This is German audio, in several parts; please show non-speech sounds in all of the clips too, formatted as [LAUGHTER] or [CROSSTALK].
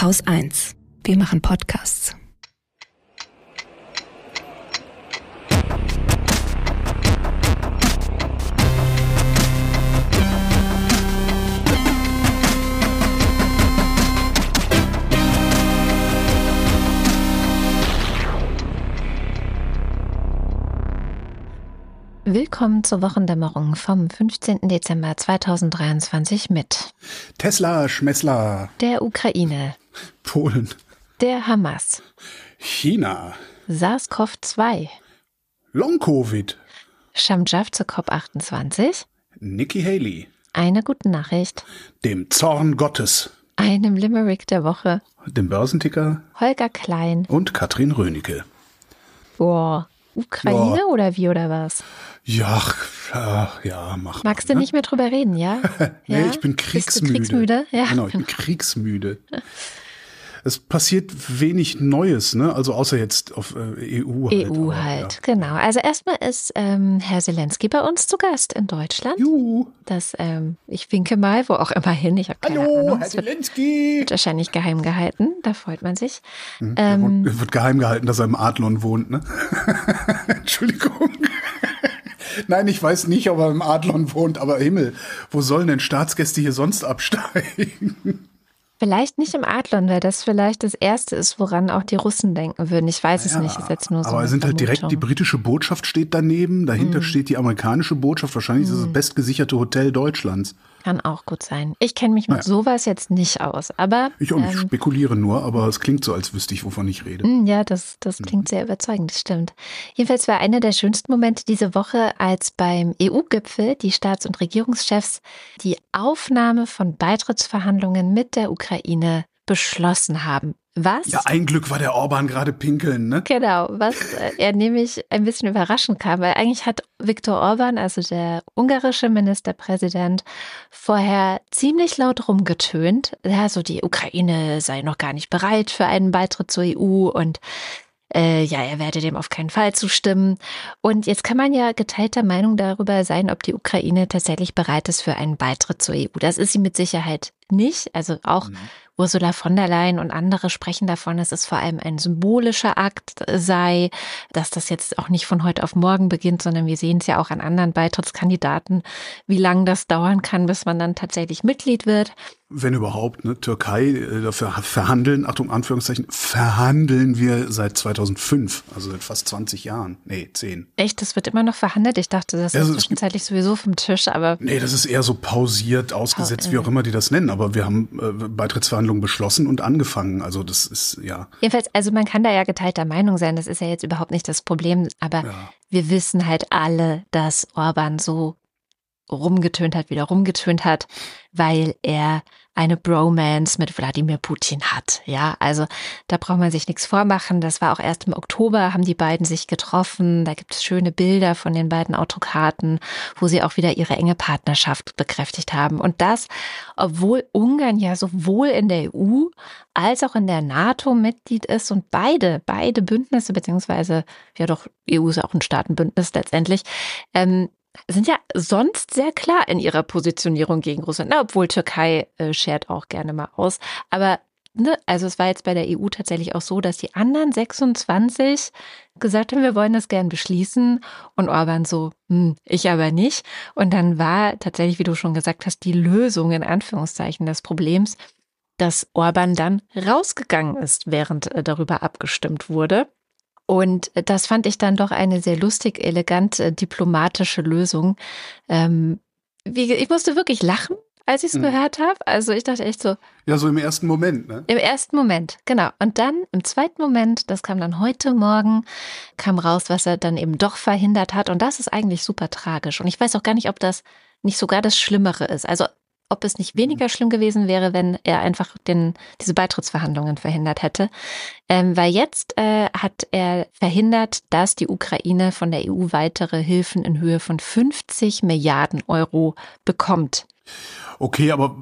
Haus 1. Wir machen Podcasts. Willkommen zur Wochendämmerung vom 15. Dezember 2023 mit Tesla, Schmessler, der Ukraine, [LAUGHS] Polen, der Hamas, China, SARS-CoV-2, Long-Covid, Shamjaf zur COP28, Nikki Haley, eine gute Nachricht, dem Zorn Gottes, einem Limerick der Woche, dem Börsenticker Holger Klein. und Katrin Rönecke. Boah, Ukraine Ja. oder wie oder was? Ja, ja, ja, mach Magst mal, du ne? nicht mehr drüber reden, ja? [LAUGHS] Nee, ja? ich bin Bist du kriegsmüde. kriegsmüde? Ja. Genau, ich bin kriegsmüde. [LAUGHS] Es passiert wenig Neues, ne? Also außer jetzt auf äh, EU halt. EU aber, halt, Ja. genau. Also erstmal ist ähm, Herr Zelensky bei uns zu Gast in Deutschland. Juhu. Das, ähm, ich winke mal, wo auch immer hin. Ich habe keine Hallo, Ahnung. Herr Es wird, Zelensky. wird wahrscheinlich geheim gehalten. Da freut man sich. Hm, Ähm, Er wird geheim gehalten, dass er im Adlon wohnt, ne? [LAUGHS] Entschuldigung. [LAUGHS] Nein, ich weiß nicht, ob er im Adlon wohnt, aber Himmel, wo sollen denn Staatsgäste hier sonst absteigen? Vielleicht nicht im Adlon, weil das vielleicht das Erste ist, woran auch die Russen denken würden. Ich weiß es nicht. Ist jetzt nur so. aber sind halt direkt, die Vermutung. britische Botschaft steht daneben, dahinter Mhm. steht die amerikanische Botschaft, wahrscheinlich ist es das bestgesicherte Hotel Deutschlands. Kann auch gut sein. Ich kenne mich mit Naja. sowas jetzt nicht aus. Aber Ich ähm, spekuliere nur, aber es klingt so, als wüsste ich, wovon ich rede. Mm, Ja, das, das Mhm. klingt sehr überzeugend, das stimmt. Jedenfalls war einer der schönsten Momente diese Woche, als beim EU-Gipfel die Staats- und Regierungschefs die Aufnahme von Beitrittsverhandlungen mit der Ukraine beschlossen haben. Was? Ja, ein Glück war der Orban gerade pinkeln, ne? Genau, was äh, er nämlich ein bisschen überraschend kam, weil eigentlich hat Viktor Orban, also der ungarische Ministerpräsident, vorher ziemlich laut rumgetönt. Ja, so die Ukraine sei noch gar nicht bereit für einen Beitritt zur EU und äh, ja, er werde dem auf keinen Fall zustimmen. Und jetzt kann man ja geteilter Meinung darüber sein, ob die Ukraine tatsächlich bereit ist für einen Beitritt zur EU. Das ist sie mit Sicherheit nicht. Also auch Mhm. Ursula von der Leyen und andere sprechen davon, dass es vor allem ein symbolischer Akt sei, dass das jetzt auch nicht von heute auf morgen beginnt, sondern wir sehen es ja auch an anderen Beitrittskandidaten, wie lange das dauern kann, bis man dann tatsächlich Mitglied wird. Wenn überhaupt, ne? Türkei, äh, dafür verhandeln, Achtung, Anführungszeichen, verhandeln wir seit 2005, also seit fast 20 Jahren. Nee, 10. Echt, das wird immer noch verhandelt. Ich dachte, das Also ist zwischenzeitlich sowieso vom Tisch, aber Nee, das ist eher so pausiert, ausgesetzt, wie auch immer die das nennen. Aber wir haben äh, Beitrittsverhandlungen beschlossen und angefangen. Also das ist, ja. Jedenfalls, also man kann da ja geteilter Meinung sein, das ist ja jetzt überhaupt nicht das Problem, aber Ja. wir wissen halt alle, dass Orban so rumgetönt hat, wieder rumgetönt hat, weil er eine Bromance mit Wladimir Putin hat. Ja, also da braucht man sich nichts vormachen. Das war auch erst im Oktober, haben die beiden sich getroffen. Da gibt es schöne Bilder von den beiden Autokraten, wo sie auch wieder ihre enge Partnerschaft bekräftigt haben. Und das, obwohl Ungarn ja sowohl in der EU als auch in der NATO Mitglied ist und beide, beide Bündnisse, beziehungsweise, ja doch, EU ist auch ein Staatenbündnis letztendlich, ähm, sind ja sonst sehr klar in ihrer Positionierung gegen Russland. Na, obwohl Türkei äh, schert auch gerne mal aus. Aber ne, also es war jetzt bei der EU tatsächlich auch so, dass die anderen 26 gesagt haben, wir wollen das gern beschließen. Und Orban so, hm, ich aber nicht. Und dann war tatsächlich, wie du schon gesagt hast, die Lösung in Anführungszeichen des Problems, dass Orban dann rausgegangen ist, während äh, darüber abgestimmt wurde. Und das fand ich dann doch eine sehr lustig, elegante, diplomatische Lösung. Ähm, wie, ich musste wirklich lachen, als ich es Mhm. gehört habe. Also ich dachte echt so, Ja, so im ersten Moment, ne? im ersten Moment, genau. Und dann im zweiten Moment, das kam dann heute Morgen, kam raus, was er dann eben doch verhindert hat. Und das ist eigentlich super tragisch. Und ich weiß auch gar nicht, ob das nicht sogar das Schlimmere ist. Also ob es nicht weniger schlimm gewesen wäre, wenn er einfach den, diese Beitrittsverhandlungen verhindert hätte. Ähm, weil jetzt äh, hat er verhindert, dass die Ukraine von der EU weitere Hilfen in Höhe von 50 Milliarden Euro bekommt. Okay, aber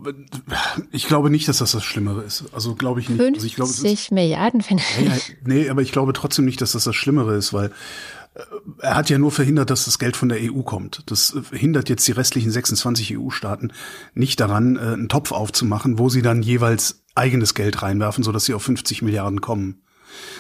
ich glaube nicht, dass das das Schlimmere ist. Also glaube ich nicht. 50 Also ich glaube, Milliarden finde ich. ja, nee, aber ich glaube trotzdem nicht, dass das das Schlimmere ist, weil er hat ja nur verhindert, dass das Geld von der EU kommt. Das äh, hindert jetzt die restlichen 26 EU-Staaten nicht daran, äh, einen Topf aufzumachen, wo sie dann jeweils eigenes Geld reinwerfen, sodass sie auf 50 Milliarden kommen.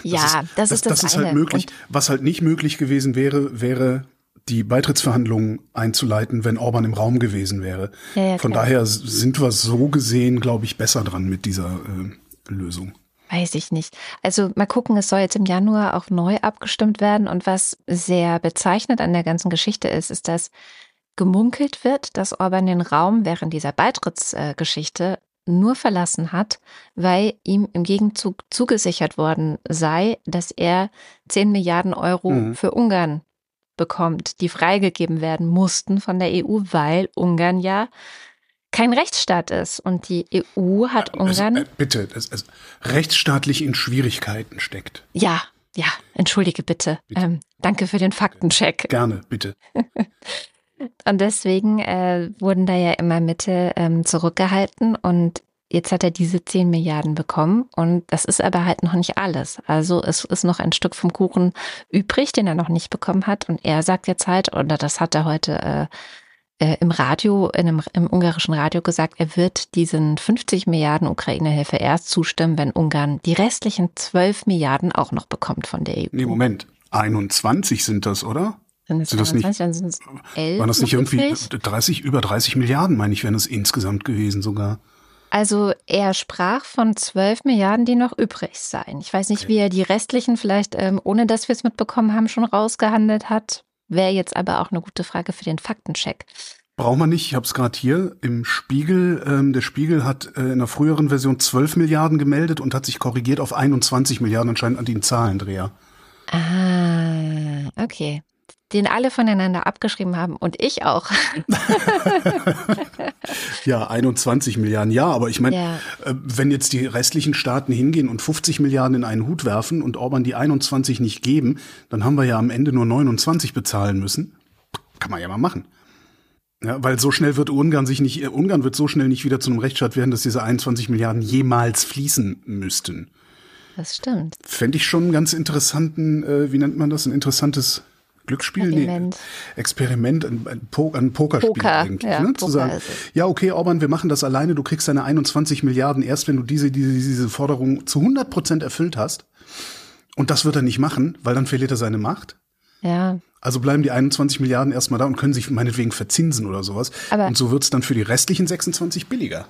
Ja, das ist das, ist das, das ist halt möglich. Und Was halt nicht möglich gewesen wäre, wäre die Beitrittsverhandlungen einzuleiten, wenn Orban im Raum gewesen wäre. Ja, ja, Von daher sind wir so gesehen, glaube ich, besser dran mit dieser äh, Lösung. Weiß ich nicht. Also mal gucken, es soll jetzt im Januar auch neu abgestimmt werden. Und was sehr bezeichnet an der ganzen Geschichte ist, ist, dass gemunkelt wird, dass Orban den Raum während dieser Beitrittsgeschichte nur verlassen hat, weil ihm im Gegenzug zugesichert worden sei, dass er 10 Milliarden Euro mhm. für Ungarn bekommt, die freigegeben werden mussten von der EU, weil Ungarn ja kein Rechtsstaat ist. Und die EU hat Ungarn. Also, äh, bitte, das, also, rechtsstaatlich in Schwierigkeiten steckt. Ja, ja, entschuldige bitte. bitte. Ähm, danke für den Faktencheck. Gerne, bitte. [LAUGHS] und deswegen äh, wurden da ja immer Mittel ähm, zurückgehalten und Jetzt hat er diese 10 Milliarden bekommen und das ist aber halt noch nicht alles. Also es ist noch ein Stück vom Kuchen übrig, den er noch nicht bekommen hat. Und er sagt jetzt halt, oder das hat er heute äh, äh, im Radio, in einem, im ungarischen Radio gesagt, er wird diesen 50 Milliarden Ukraine-Hilfe erst zustimmen, wenn Ungarn die restlichen 12 Milliarden auch noch bekommt von der EU. Nee, Moment. 21 sind das, oder? Sind das, sind das 21, nicht, dann sind es 11 Waren das nicht irgendwie 30, über 30 Milliarden, meine ich, wären es insgesamt gewesen sogar. Also er sprach von 12 Milliarden, die noch übrig seien. Ich weiß nicht, okay. wie er die restlichen vielleicht, ähm, ohne dass wir es mitbekommen haben, schon rausgehandelt hat. Wäre jetzt aber auch eine gute Frage für den Faktencheck. Braucht man nicht, ich habe es gerade hier im Spiegel. Ähm, der Spiegel hat äh, in der früheren Version 12 Milliarden gemeldet und hat sich korrigiert auf 21 Milliarden anscheinend an den Zahlendreher. Ah, okay den alle voneinander abgeschrieben haben und ich auch. [LAUGHS] ja, 21 Milliarden, ja, aber ich meine, ja. Äh, wenn jetzt die restlichen Staaten hingehen und 50 Milliarden in einen Hut werfen und Orban die 21 nicht geben, dann haben wir ja am Ende nur 29 bezahlen müssen. Kann man ja mal machen. Ja, weil so schnell wird Ungarn sich nicht, äh, Ungarn wird so schnell nicht wieder zu einem Rechtsstaat werden, dass diese 21 Milliarden jemals fließen müssten. Das stimmt. Fände ich schon einen ganz interessanten, äh, wie nennt man das, ein interessantes Glücksspiel? Experiment. Nee, Experiment, ein, ein, po ein Pokerspiel Poker, eigentlich. Ja, ne? Zu sagen, ja, okay, Orban, wir machen das alleine, du kriegst deine 21 Milliarden erst, wenn du diese, diese, diese Forderung zu 100 Prozent erfüllt hast. Und das wird er nicht machen, weil dann verliert er seine Macht. Ja. Also bleiben die 21 Milliarden erstmal da und können sich meinetwegen verzinsen oder sowas. Aber und so wird es dann für die restlichen 26 billiger.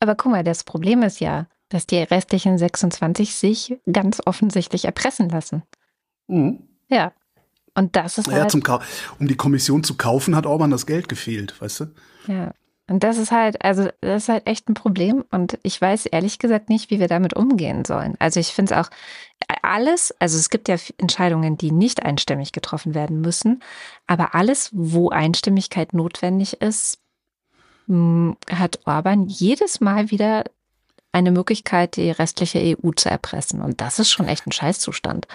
Aber guck mal, das Problem ist ja, dass die restlichen 26 sich ganz offensichtlich erpressen lassen. Mhm. Ja, und das ist ja, halt. Zum um die Kommission zu kaufen, hat Orban das Geld gefehlt, weißt du? Ja. Und das ist halt, also das ist halt echt ein Problem. Und ich weiß ehrlich gesagt nicht, wie wir damit umgehen sollen. Also ich finde es auch alles, also es gibt ja Entscheidungen, die nicht einstimmig getroffen werden müssen, aber alles, wo Einstimmigkeit notwendig ist, hat Orban jedes Mal wieder eine Möglichkeit, die restliche EU zu erpressen. Und das ist schon echt ein Scheißzustand.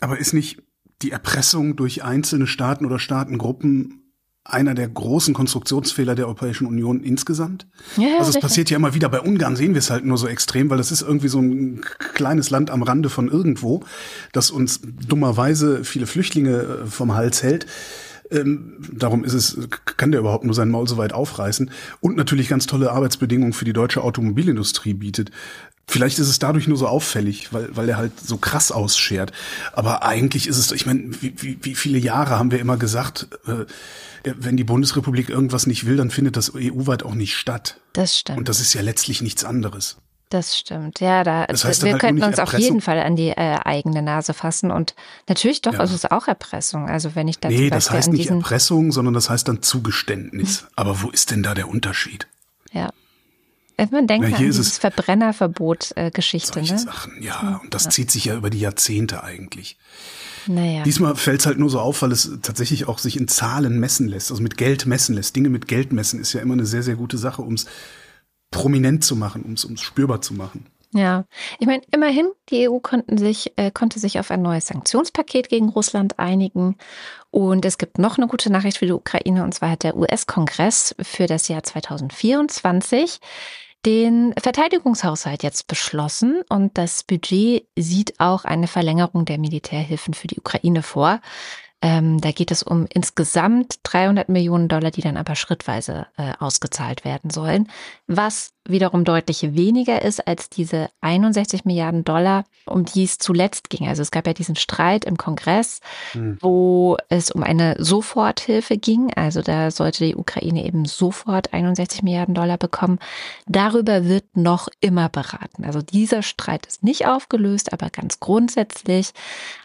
Aber ist nicht, die Erpressung durch einzelne Staaten oder Staatengruppen einer der großen Konstruktionsfehler der Europäischen Union insgesamt. Ja, also es passiert ja immer wieder. Bei Ungarn sehen wir es halt nur so extrem, weil das ist irgendwie so ein kleines Land am Rande von irgendwo, das uns dummerweise viele Flüchtlinge äh, vom Hals hält. Ähm, darum ist es, kann der überhaupt nur sein Maul so weit aufreißen und natürlich ganz tolle Arbeitsbedingungen für die deutsche Automobilindustrie bietet. Vielleicht ist es dadurch nur so auffällig, weil, weil er halt so krass ausschert. Aber eigentlich ist es, ich meine, wie, wie, wie viele Jahre haben wir immer gesagt, äh, wenn die Bundesrepublik irgendwas nicht will, dann findet das EU-weit auch nicht statt. Das stimmt. Und das ist ja letztlich nichts anderes. Das stimmt, ja, da das heißt wir halt könnten uns auf jeden Fall an die äh, eigene Nase fassen und natürlich doch, ja. also es ist auch Erpressung. Also wenn ich da nee, das heißt nicht Erpressung, sondern das heißt dann Zugeständnis. [LAUGHS] Aber wo ist denn da der Unterschied? Ja, man denkt ja, an dieses Verbrennerverbot-Geschichte. Äh, ne? Sachen, ja. Und das ja. zieht sich ja über die Jahrzehnte eigentlich. Naja. Diesmal fällt es halt nur so auf, weil es tatsächlich auch sich in Zahlen messen lässt, also mit Geld messen lässt. Dinge mit Geld messen ist ja immer eine sehr, sehr gute Sache, um es prominent zu machen, um es spürbar zu machen. Ja, ich meine, immerhin, die EU konnten sich, äh, konnte sich auf ein neues Sanktionspaket gegen Russland einigen. Und es gibt noch eine gute Nachricht für die Ukraine, und zwar hat der US-Kongress für das Jahr 2024 den Verteidigungshaushalt jetzt beschlossen und das Budget sieht auch eine Verlängerung der Militärhilfen für die Ukraine vor. Ähm, da geht es um insgesamt 300 Millionen Dollar, die dann aber schrittweise äh, ausgezahlt werden sollen. Was wiederum deutlich weniger ist als diese 61 Milliarden Dollar, um die es zuletzt ging. Also es gab ja diesen Streit im Kongress, hm. wo es um eine Soforthilfe ging. Also da sollte die Ukraine eben sofort 61 Milliarden Dollar bekommen. Darüber wird noch immer beraten. Also dieser Streit ist nicht aufgelöst, aber ganz grundsätzlich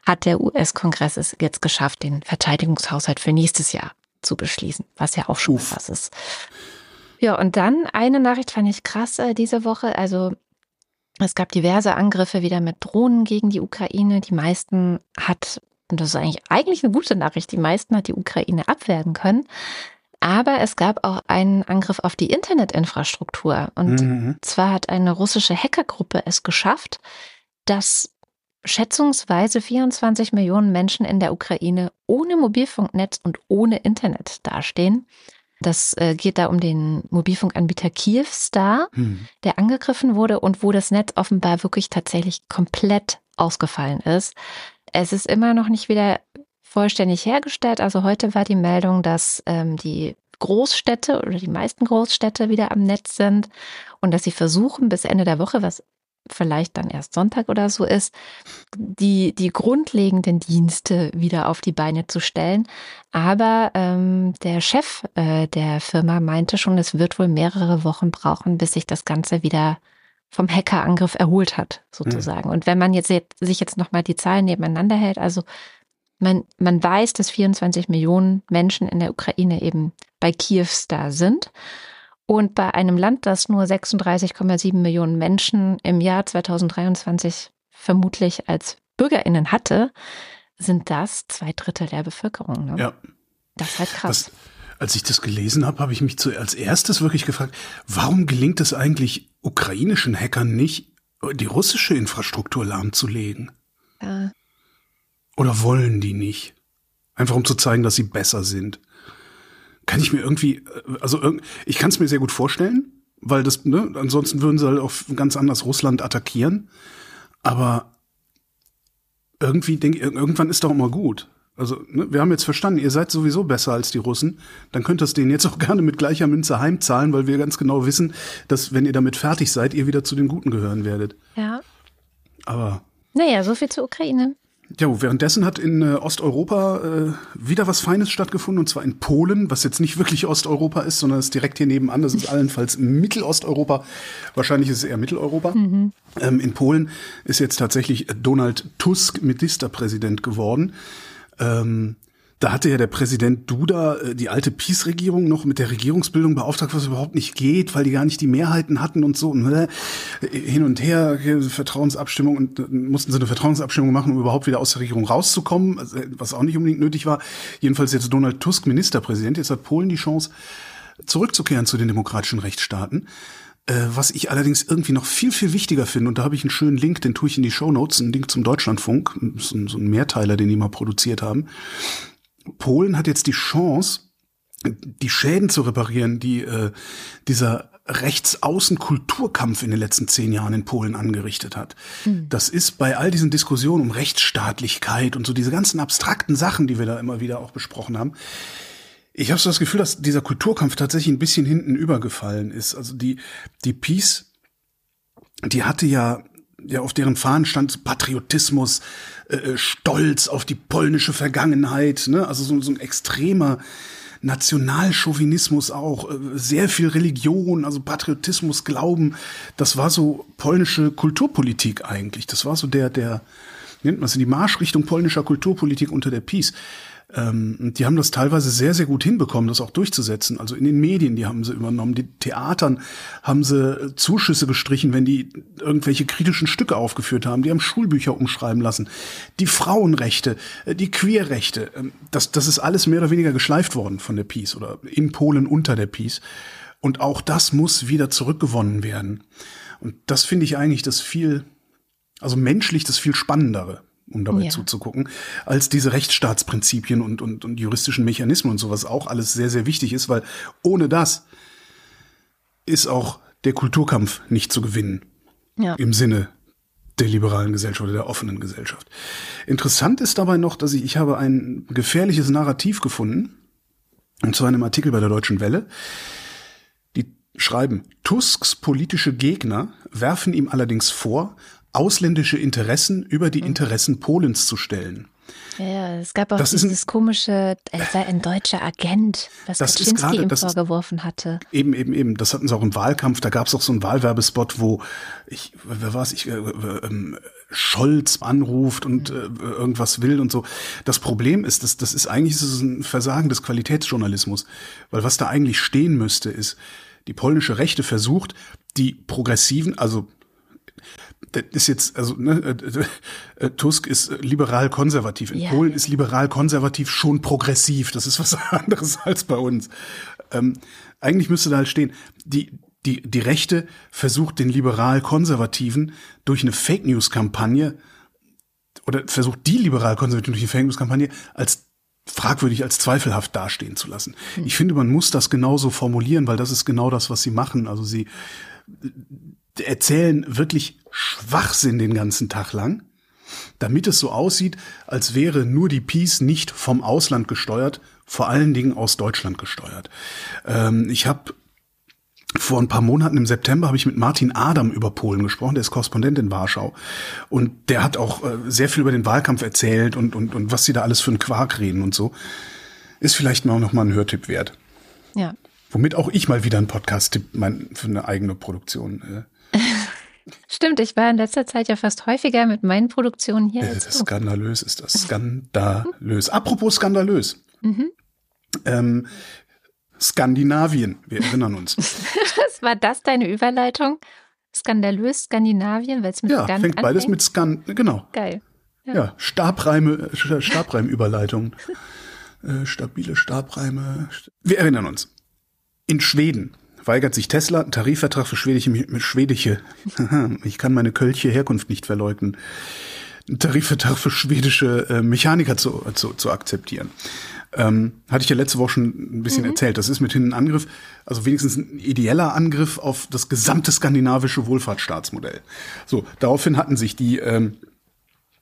hat der US-Kongress es jetzt geschafft, den Verteidigungshaushalt für nächstes Jahr zu beschließen, was ja auch schon Uff. was ist. Ja, und dann eine Nachricht fand ich krass äh, diese Woche. Also es gab diverse Angriffe wieder mit Drohnen gegen die Ukraine. Die meisten hat, und das ist eigentlich, eigentlich eine gute Nachricht, die meisten hat die Ukraine abwehren können. Aber es gab auch einen Angriff auf die Internetinfrastruktur. Und mhm. zwar hat eine russische Hackergruppe es geschafft, dass schätzungsweise 24 Millionen Menschen in der Ukraine ohne Mobilfunknetz und ohne Internet dastehen. Das äh, geht da um den Mobilfunkanbieter Kyivstar, hm. der angegriffen wurde und wo das Netz offenbar wirklich tatsächlich komplett ausgefallen ist. Es ist immer noch nicht wieder vollständig hergestellt. Also heute war die Meldung, dass ähm, die Großstädte oder die meisten Großstädte wieder am Netz sind und dass sie versuchen, bis Ende der Woche, was vielleicht dann erst Sonntag oder so ist, die, die grundlegenden Dienste wieder auf die Beine zu stellen. Aber ähm, der Chef äh, der Firma meinte schon, es wird wohl mehrere Wochen brauchen, bis sich das Ganze wieder vom Hackerangriff erholt hat, sozusagen. Mhm. Und wenn man jetzt, jetzt sich jetzt nochmal die Zahlen nebeneinander hält, also man, man weiß, dass 24 Millionen Menschen in der Ukraine eben bei Kiews da sind. Und bei einem Land, das nur 36,7 Millionen Menschen im Jahr 2023 vermutlich als Bürgerinnen hatte, sind das zwei Drittel der Bevölkerung. Ne? Ja. Das ist halt krass. Was, als ich das gelesen habe, habe ich mich zu, als erstes wirklich gefragt, warum gelingt es eigentlich ukrainischen Hackern nicht, die russische Infrastruktur lahmzulegen? Ja. Oder wollen die nicht? Einfach um zu zeigen, dass sie besser sind kann ich mir irgendwie, also ich kann es mir sehr gut vorstellen, weil das, ne, ansonsten würden sie halt auch ganz anders Russland attackieren. Aber irgendwie denke ich, irgendwann ist doch immer gut. Also, ne, wir haben jetzt verstanden, ihr seid sowieso besser als die Russen, dann könnt ihr es denen jetzt auch [LAUGHS] gerne mit gleicher Münze heimzahlen, weil wir ganz genau wissen, dass, wenn ihr damit fertig seid, ihr wieder zu den Guten gehören werdet. Ja. Aber. Naja, so viel zur Ukraine. Ja, währenddessen hat in äh, Osteuropa äh, wieder was Feines stattgefunden, und zwar in Polen, was jetzt nicht wirklich Osteuropa ist, sondern ist direkt hier nebenan. Das ist allenfalls Mittelosteuropa. Wahrscheinlich ist es eher Mitteleuropa. Mhm. Ähm, in Polen ist jetzt tatsächlich Donald Tusk Ministerpräsident geworden. Ähm, da hatte ja der Präsident Duda äh, die alte Peace-Regierung noch mit der Regierungsbildung beauftragt, was überhaupt nicht geht, weil die gar nicht die Mehrheiten hatten und so. Und, äh, hin und her, Vertrauensabstimmung und äh, mussten sie eine Vertrauensabstimmung machen, um überhaupt wieder aus der Regierung rauszukommen, was auch nicht unbedingt nötig war. Jedenfalls jetzt Donald Tusk Ministerpräsident. Jetzt hat Polen die Chance, zurückzukehren zu den demokratischen Rechtsstaaten. was ich allerdings irgendwie noch viel, viel wichtiger finde, und da habe ich einen schönen Link, den tue ich in die Show Notes, einen Link zum Deutschlandfunk, so ein Mehrteiler, den die mal produziert haben. Polen hat jetzt die Chance, die Schäden zu reparieren, die äh, dieser Rechtsaußen-Kulturkampf in den letzten zehn Jahren in Polen angerichtet hat. Mhm. Das ist bei all diesen Diskussionen um Rechtsstaatlichkeit und so diese ganzen abstrakten Sachen, die wir da immer wieder auch besprochen haben. Ich habe so das Gefühl, dass dieser Kulturkampf tatsächlich ein bisschen hinten übergefallen ist. Also die, die Peace, die hatte ja ja, auf deren Fahnen stand Patriotismus, äh, äh, Stolz auf die polnische Vergangenheit, ne? also so, so ein extremer Nationalchauvinismus auch, äh, sehr viel Religion, also Patriotismus, Glauben, das war so polnische Kulturpolitik eigentlich. Das war so der, der, nennt man es, die Marschrichtung polnischer Kulturpolitik unter der Peace. Ähm, die haben das teilweise sehr, sehr gut hinbekommen, das auch durchzusetzen. Also in den Medien, die haben sie übernommen. Die Theatern haben sie äh, Zuschüsse gestrichen, wenn die irgendwelche kritischen Stücke aufgeführt haben. Die haben Schulbücher umschreiben lassen. Die Frauenrechte, äh, die Queerrechte, ähm, das, das ist alles mehr oder weniger geschleift worden von der Peace oder in Polen unter der Peace. Und auch das muss wieder zurückgewonnen werden. Und das finde ich eigentlich das viel, also menschlich das viel Spannendere um dabei ja. zuzugucken, als diese Rechtsstaatsprinzipien und, und, und juristischen Mechanismen und sowas auch alles sehr, sehr wichtig ist, weil ohne das ist auch der Kulturkampf nicht zu gewinnen. Ja. Im Sinne der liberalen Gesellschaft oder der offenen Gesellschaft. Interessant ist dabei noch, dass ich, ich habe ein gefährliches Narrativ gefunden, und in einem Artikel bei der Deutschen Welle. Die schreiben, Tusks politische Gegner werfen ihm allerdings vor, ausländische Interessen über die Interessen Polens zu stellen. Ja, es gab auch Das dieses ein- komische, er sei ein deutscher Agent, was Das Kaczynski gerade- ihm das vorgeworfen hatte. Eben, eben, eben. Das hatten sie auch im Wahlkampf. Da gab es auch so einen Wahlwerbespot, wo ich, wer war es, ich, äh, äh, ähm, Scholz anruft und äh, irgendwas will und so. Das Problem ist, dass das ist eigentlich es ein Versagen des Qualitätsjournalismus, weil was da eigentlich stehen müsste, ist, die polnische Rechte versucht, die progressiven, also das ist jetzt, also ne, äh, äh, Tusk ist liberal-konservativ. In Ja. Polen ist liberal-konservativ schon progressiv. Das ist was [LAUGHS] anderes als bei uns. Ähm, eigentlich müsste da halt stehen, die, die, die Rechte versucht den liberal-konservativen durch eine Fake-News-Kampagne oder versucht die liberal-konservativen durch eine Fake-News-Kampagne als fragwürdig, als zweifelhaft dastehen zu lassen. Ich finde, man muss das genauso formulieren, weil das ist genau das, was sie machen. Also sie erzählen wirklich Schwachsinn den ganzen Tag lang, damit es so aussieht, als wäre nur die Peace nicht vom Ausland gesteuert, vor allen Dingen aus Deutschland gesteuert. Ähm, ich habe vor ein paar Monaten im September habe ich mit Martin Adam über Polen gesprochen, der ist Korrespondent in Warschau. Und der hat auch äh, sehr viel über den Wahlkampf erzählt und, und, und was sie da alles für einen Quark reden und so. Ist vielleicht mal noch mal ein Hörtipp wert. Ja. Womit auch ich mal wieder einen Podcast-Tipp für eine eigene Produktion. Stimmt, ich war in letzter Zeit ja fast häufiger mit meinen Produktionen hier äh, skandalös ist das. Skandalös. Apropos skandalös. Mhm. Ähm, Skandinavien, wir erinnern uns. [LAUGHS] Was war das deine Überleitung? Skandalös Skandinavien, weil es mit Ja, Skand fängt beides anfängt? mit Skan, genau. Geil. Ja, Stabreime, äh, Stabreimüberleitungen. Äh, stabile Stabreime. Wir erinnern uns. In Schweden weigert sich Tesla einen Tarifvertrag für schwedische, schwedische, [LAUGHS] ich kann meine kölsche Herkunft nicht verleugnen, einen Tarifvertrag für schwedische äh, Mechaniker zu, zu, zu akzeptieren. Ähm, hatte ich ja letzte Woche schon ein bisschen erzählt. Das ist mithin ein Angriff, also wenigstens ein ideeller Angriff auf das gesamte skandinavische Wohlfahrtsstaatsmodell. So, daraufhin hatten sich die ähm,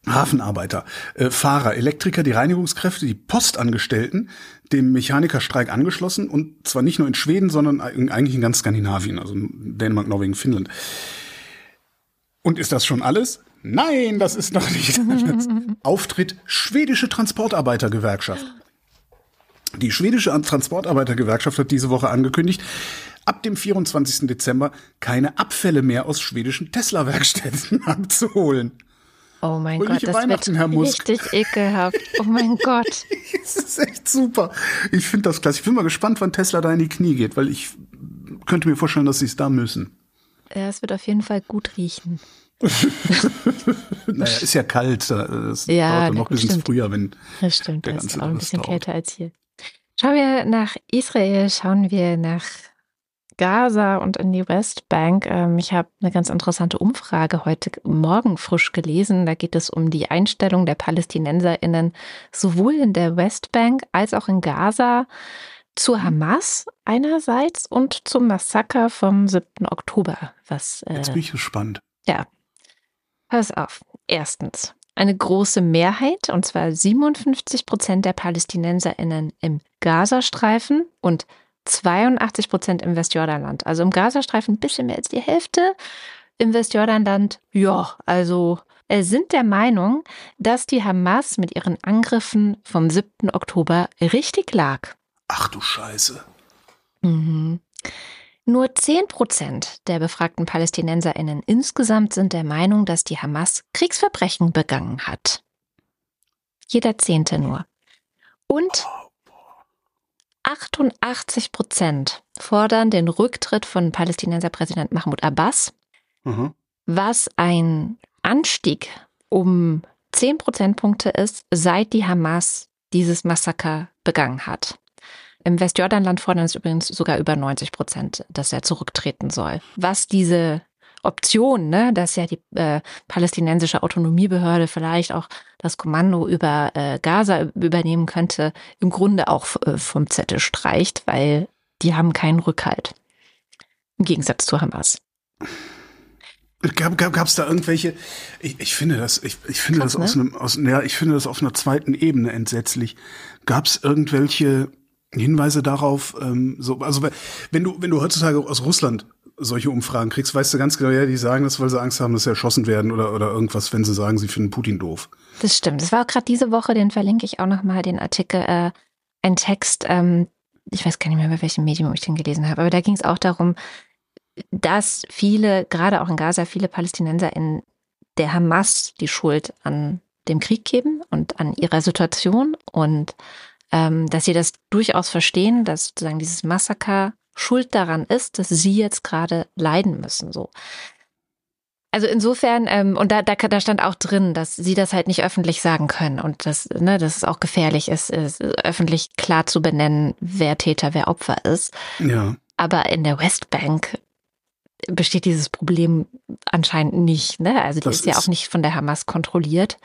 Hafenarbeiter, äh, Fahrer, Elektriker, die Reinigungskräfte, die Postangestellten dem Mechanikerstreik angeschlossen und zwar nicht nur in Schweden, sondern eigentlich in ganz Skandinavien, also Dänemark, Norwegen, Finnland. Und ist das schon alles? Nein, das ist noch nicht alles. [LAUGHS] Auftritt schwedische Transportarbeitergewerkschaft. Die schwedische Transportarbeitergewerkschaft hat diese Woche angekündigt, ab dem 24. Dezember keine Abfälle mehr aus schwedischen Tesla-Werkstätten [LAUGHS] abzuholen. Oh mein Fröhliche Gott, das Weihnachten, wird Herr Musk. richtig ekelhaft. Oh mein Gott. [LAUGHS] Das ist echt super. Ich finde das klasse. Ich bin mal gespannt, wann Tesla da in die Knie geht, weil ich könnte mir vorstellen, dass sie es da müssen. Ja, es wird auf jeden Fall gut riechen. [LAUGHS] Naja, ist ja kalt. Es Ja, dauert noch bis ins stimmt. Frühjahr, wenn Das stimmt, Der das ist ganze auch ein bisschen dauert. kälter als hier. Schauen wir nach Israel, schauen wir nach Gaza und in die Westbank. Ähm, Ich habe eine ganz interessante Umfrage heute Morgen frisch gelesen. Da geht es um die Einstellung der PalästinenserInnen sowohl in der Westbank als auch in Gaza zur Hamas einerseits und zum Massaker vom 7. Oktober, was äh, jetzt bin ich gespannt. ja. Pass auf. Erstens, eine große Mehrheit, und zwar 57 Prozent der PalästinenserInnen im Gazastreifen und 82 Prozent im Westjordanland. Also im Gazastreifen ein bisschen mehr als die Hälfte. Im Westjordanland, ja, also äh, sind der Meinung, dass die Hamas mit ihren Angriffen vom 7. Oktober richtig lag. Ach du Scheiße. Mhm. Nur 10 Prozent der befragten PalästinenserInnen insgesamt sind der Meinung, dass die Hamas Kriegsverbrechen begangen hat. Jeder Zehnte nur. Und 88 Prozent fordern den Rücktritt von Palästinenser Präsident Mahmoud Abbas, Mhm. was ein Anstieg um 10 Prozentpunkte ist, seit die Hamas dieses Massaker begangen hat. Im Westjordanland fordern es übrigens sogar über 90 Prozent, dass er zurücktreten soll. Was diese Option, ne, dass ja die äh, palästinensische Autonomiebehörde vielleicht auch das Kommando über äh, Gaza übernehmen könnte, im Grunde auch äh, vom Zettel streicht, weil die haben keinen Rückhalt. Im Gegensatz zu Hamas. Gab, gab, gab's da irgendwelche? Ich, ich finde das, ich, ich finde Krass, das aus ne? einem, aus, ja, ich finde das auf einer zweiten Ebene entsetzlich. Gab's irgendwelche Hinweise darauf, ähm, so, also wenn du, wenn du heutzutage aus Russland solche Umfragen kriegst, weißt du ganz genau, ja, die sagen das, weil sie Angst haben, dass sie erschossen werden oder, oder irgendwas, wenn sie sagen, sie finden Putin doof. Das stimmt. Das war auch gerade diese Woche, den verlinke ich auch nochmal, den Artikel, äh, ein Text, ähm, ich weiß gar nicht mehr, bei welchem Medium ich den gelesen habe, aber da ging es auch darum, dass viele, gerade auch in Gaza, viele Palästinenser in der Hamas die Schuld an dem Krieg geben und an ihrer Situation und ähm, dass sie das durchaus verstehen, dass sozusagen dieses Massaker schuld daran ist, dass sie jetzt gerade leiden müssen. So. Also insofern, ähm, und da, da, da stand auch drin, dass sie das halt nicht öffentlich sagen können und dass, ne, dass es auch gefährlich ist, ist, öffentlich klar zu benennen, wer Täter, wer Opfer ist. Ja. Aber in der Westbank besteht dieses Problem anscheinend nicht. Ne? Also die Das ist ja ist- auch nicht von der Hamas kontrolliert.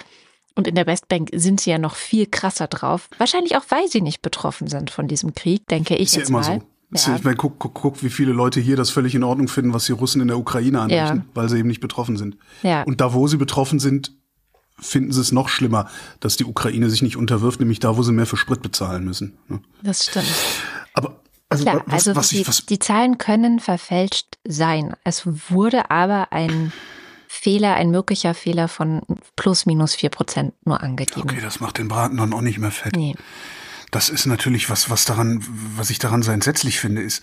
Und in der Westbank sind sie ja noch viel krasser drauf. Wahrscheinlich auch, weil sie nicht betroffen sind von diesem Krieg, denke ich Ist ja jetzt immer mal. so. Ja. Ich meine, guck, guck, guck, wie viele Leute hier das völlig in Ordnung finden, was die Russen in der Ukraine anrichten, Ja. weil sie eben nicht betroffen sind. Ja. Und da, wo sie betroffen sind, finden sie es noch schlimmer, dass die Ukraine sich nicht unterwirft, nämlich da, wo sie mehr für Sprit bezahlen müssen. ne? Das stimmt. Aber also, Klar, was, also was die, ich, was, die Zahlen können verfälscht sein. Es wurde aber ein Fehler, ein möglicher Fehler von plus minus vier Prozent nur angegeben. okay, das macht den Braten dann auch nicht mehr fett. Nee. Das ist natürlich was, was daran, was ich daran so entsetzlich finde, ist,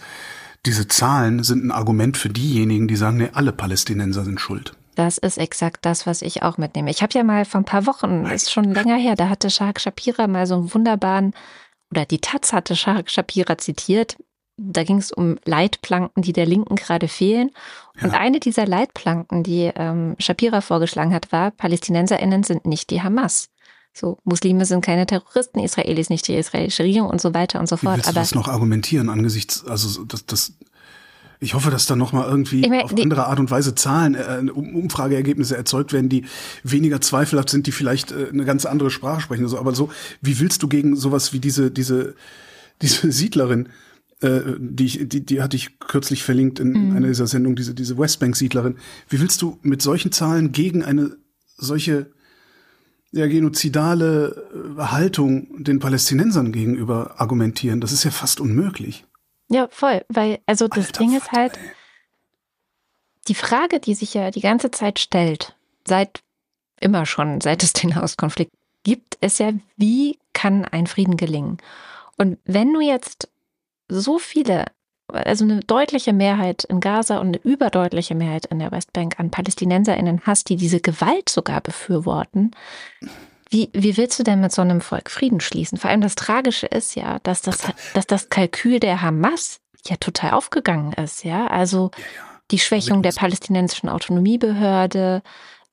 diese Zahlen sind ein Argument für diejenigen, die sagen, nee, alle Palästinenser sind schuld. Das ist exakt das, was ich auch mitnehme. Ich habe ja mal vor ein paar Wochen, das ist schon länger her, da hatte Shahak Shapira mal so einen wunderbaren, oder die Taz hatte Shahak Shapira zitiert. Da ging es um Leitplanken, die der Linken gerade fehlen. Und Ja. eine dieser Leitplanken, die ähm, Shapira vorgeschlagen hat, war, PalästinenserInnen sind nicht die Hamas. So, Muslime sind keine Terroristen, Israelis nicht die israelische Regierung und so weiter und so Wie fort. willst du Aber das noch argumentieren angesichts, also das, das, ich hoffe, dass da noch mal irgendwie Ich mein, auf andere Art und Weise Zahlen, äh, Um- Umfrageergebnisse erzeugt werden, die weniger zweifelhaft sind, die vielleicht äh, eine ganz andere Sprache sprechen. oder So. Aber so, wie willst du gegen sowas wie diese, diese, diese Siedlerin, äh, die, ich, die, die hatte ich kürzlich verlinkt in Mhm. einer dieser Sendungen, diese, diese Westbank-Siedlerin, wie willst du mit solchen Zahlen gegen eine solche ja, genozidale äh, Haltung den Palästinensern gegenüber argumentieren? Das ist ja fast unmöglich. ja, voll, weil, also das Alter Ding ist Vater, halt, ey. Die Frage, die sich ja die ganze Zeit stellt, seit immer schon, seit es den Hauskonflikt gibt, ist ja, wie kann ein Frieden gelingen? Und wenn du jetzt so viele, also eine deutliche Mehrheit in Gaza und eine überdeutliche Mehrheit in der Westbank an PalästinenserInnen hast, die diese Gewalt sogar befürworten, wie, wie willst du denn mit so einem Volk Frieden schließen? Vor allem das Tragische ist ja, dass das, dass das Kalkül der Hamas ja total aufgegangen ist, ja. Also die Schwächung der palästinensischen Autonomiebehörde,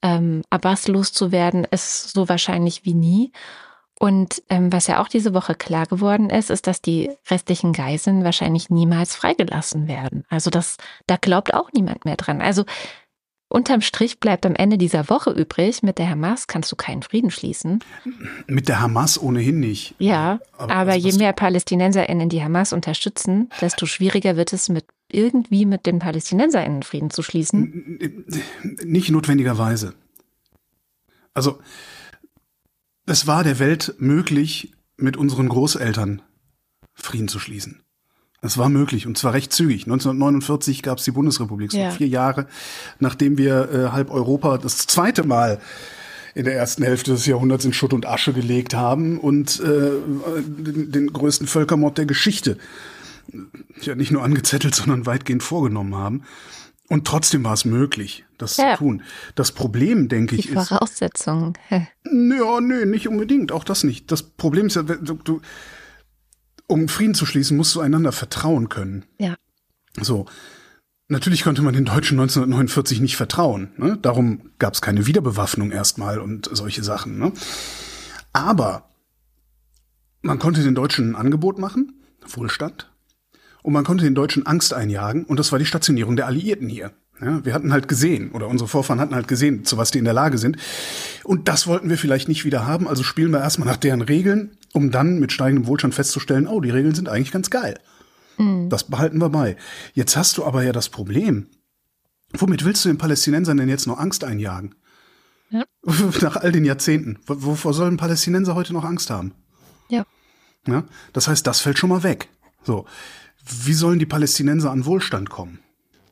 ähm, Abbas loszuwerden, ist so wahrscheinlich wie nie. Und ähm, was ja auch diese Woche klar geworden ist, ist, dass die restlichen Geiseln wahrscheinlich niemals freigelassen werden. Also das, da glaubt auch niemand mehr dran. Also unterm Strich bleibt am Ende dieser Woche übrig, mit der Hamas kannst du keinen Frieden schließen. Mit der Hamas ohnehin nicht. Ja, Aber aber, was- je mehr PalästinenserInnen die Hamas unterstützen, desto schwieriger wird es mit irgendwie mit den PalästinenserInnen Frieden zu schließen. Nicht notwendigerweise. Also, es war der Welt möglich, mit unseren Großeltern Frieden zu schließen. Es war möglich und zwar recht zügig. 1949 gab es die Bundesrepublik, so Ja. vier Jahre, nachdem wir äh, halb Europa das zweite Mal in der ersten Hälfte des Jahrhunderts in Schutt und Asche gelegt haben und äh, den, den größten Völkermord der Geschichte ja nicht nur angezettelt, sondern weitgehend vorgenommen haben. Und trotzdem war es möglich, das Ja. zu tun. Das Problem, denke Die ich, ist, Voraussetzungen. hä, ja, nee, nicht unbedingt, auch das nicht. Das Problem ist ja, du, du, um Frieden zu schließen, musst du einander vertrauen können. Ja. So. Natürlich konnte man den Deutschen 1949 nicht vertrauen. Ne? Darum gab es keine Wiederbewaffnung erstmal und solche Sachen. Ne? Aber man konnte den Deutschen ein Angebot machen, Wohlstand, und man konnte den Deutschen Angst einjagen, und das war die Stationierung der Alliierten hier. Ja, wir hatten halt gesehen, oder unsere Vorfahren hatten halt gesehen, zu was die in der Lage sind. Und das wollten wir vielleicht nicht wieder haben, also spielen wir erstmal nach deren Regeln, um dann mit steigendem Wohlstand festzustellen, oh, die Regeln sind eigentlich ganz geil. Das behalten wir bei. Jetzt hast du aber ja das Problem. Womit willst du den Palästinensern denn jetzt noch Angst einjagen? Ja. [LAUGHS] Nach all den Jahrzehnten. Wovor sollen Palästinenser heute noch Angst haben? Ja. Ja? Das heißt, das fällt schon mal weg. So. Wie sollen die Palästinenser an Wohlstand kommen?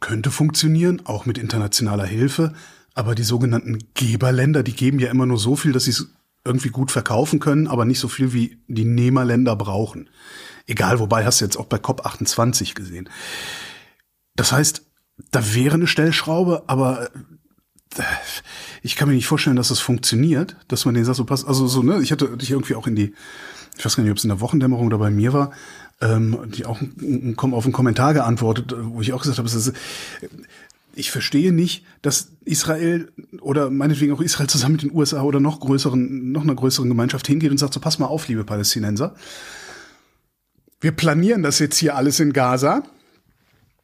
Könnte funktionieren, auch mit internationaler Hilfe, aber die sogenannten Geberländer, die geben ja immer nur so viel, dass sie es irgendwie gut verkaufen können, aber nicht so viel wie die Nehmerländer brauchen. Egal, wobei hast du jetzt auch bei COP28 gesehen. Das heißt, da wäre eine Stellschraube, aber äh, ich kann mir nicht vorstellen, dass das funktioniert, dass man den sagt, so passt. Also so, ne, ich hatte dich irgendwie auch in die, ich weiß gar nicht, ob es in der Wochendämmerung oder bei mir war, ähm, die auch auf einen Kommentar geantwortet, wo ich auch gesagt habe, es ist, ich verstehe nicht, dass Israel oder meinetwegen auch Israel zusammen mit den USA oder noch größeren, noch einer größeren Gemeinschaft hingeht und sagt, so pass mal auf, liebe Palästinenser. Wir planieren das jetzt hier alles in Gaza.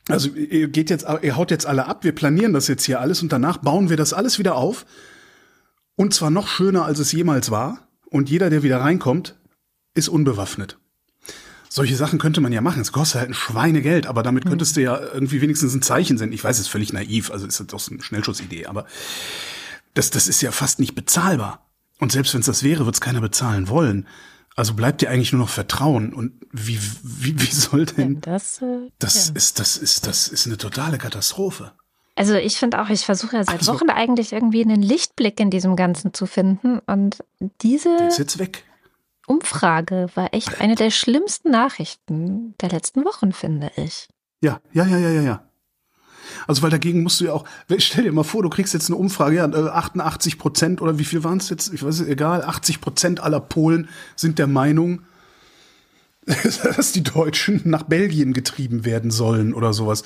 Also ihr geht jetzt, ihr haut jetzt alle ab, wir planieren das jetzt hier alles und danach bauen wir das alles wieder auf. Und zwar noch schöner, als es jemals war. Und jeder, der wieder reinkommt, ist unbewaffnet. Solche Sachen könnte man ja machen. Es kostet halt ein Schweinegeld, aber damit könntest du ja irgendwie wenigstens ein Zeichen senden. Ich weiß, es ist völlig naiv, also ist das doch eine Schnellschussidee, aber das, das ist ja fast nicht bezahlbar. Und selbst wenn es das wäre, wird es keiner bezahlen wollen. Also bleibt dir eigentlich nur noch Vertrauen. Und wie, wie, wie soll denn das? Äh, das ja. ist, das ist, das ist eine totale Katastrophe. Also ich finde auch, ich versuche ja seit Also- Wochen eigentlich irgendwie einen Lichtblick in diesem Ganzen zu finden. Und Der diese ist jetzt weg. Umfrage war echt eine der schlimmsten Nachrichten der letzten Wochen, finde ich. Ja, ja, ja, ja, ja, ja. Also weil dagegen musst du ja auch, stell dir mal vor, du kriegst jetzt eine Umfrage, ja, äh, 88 Prozent oder wie viel waren es jetzt? Ich weiß es, egal, 80 Prozent aller Polen sind der Meinung, [LAUGHS] dass die Deutschen nach Belgien getrieben werden sollen oder sowas.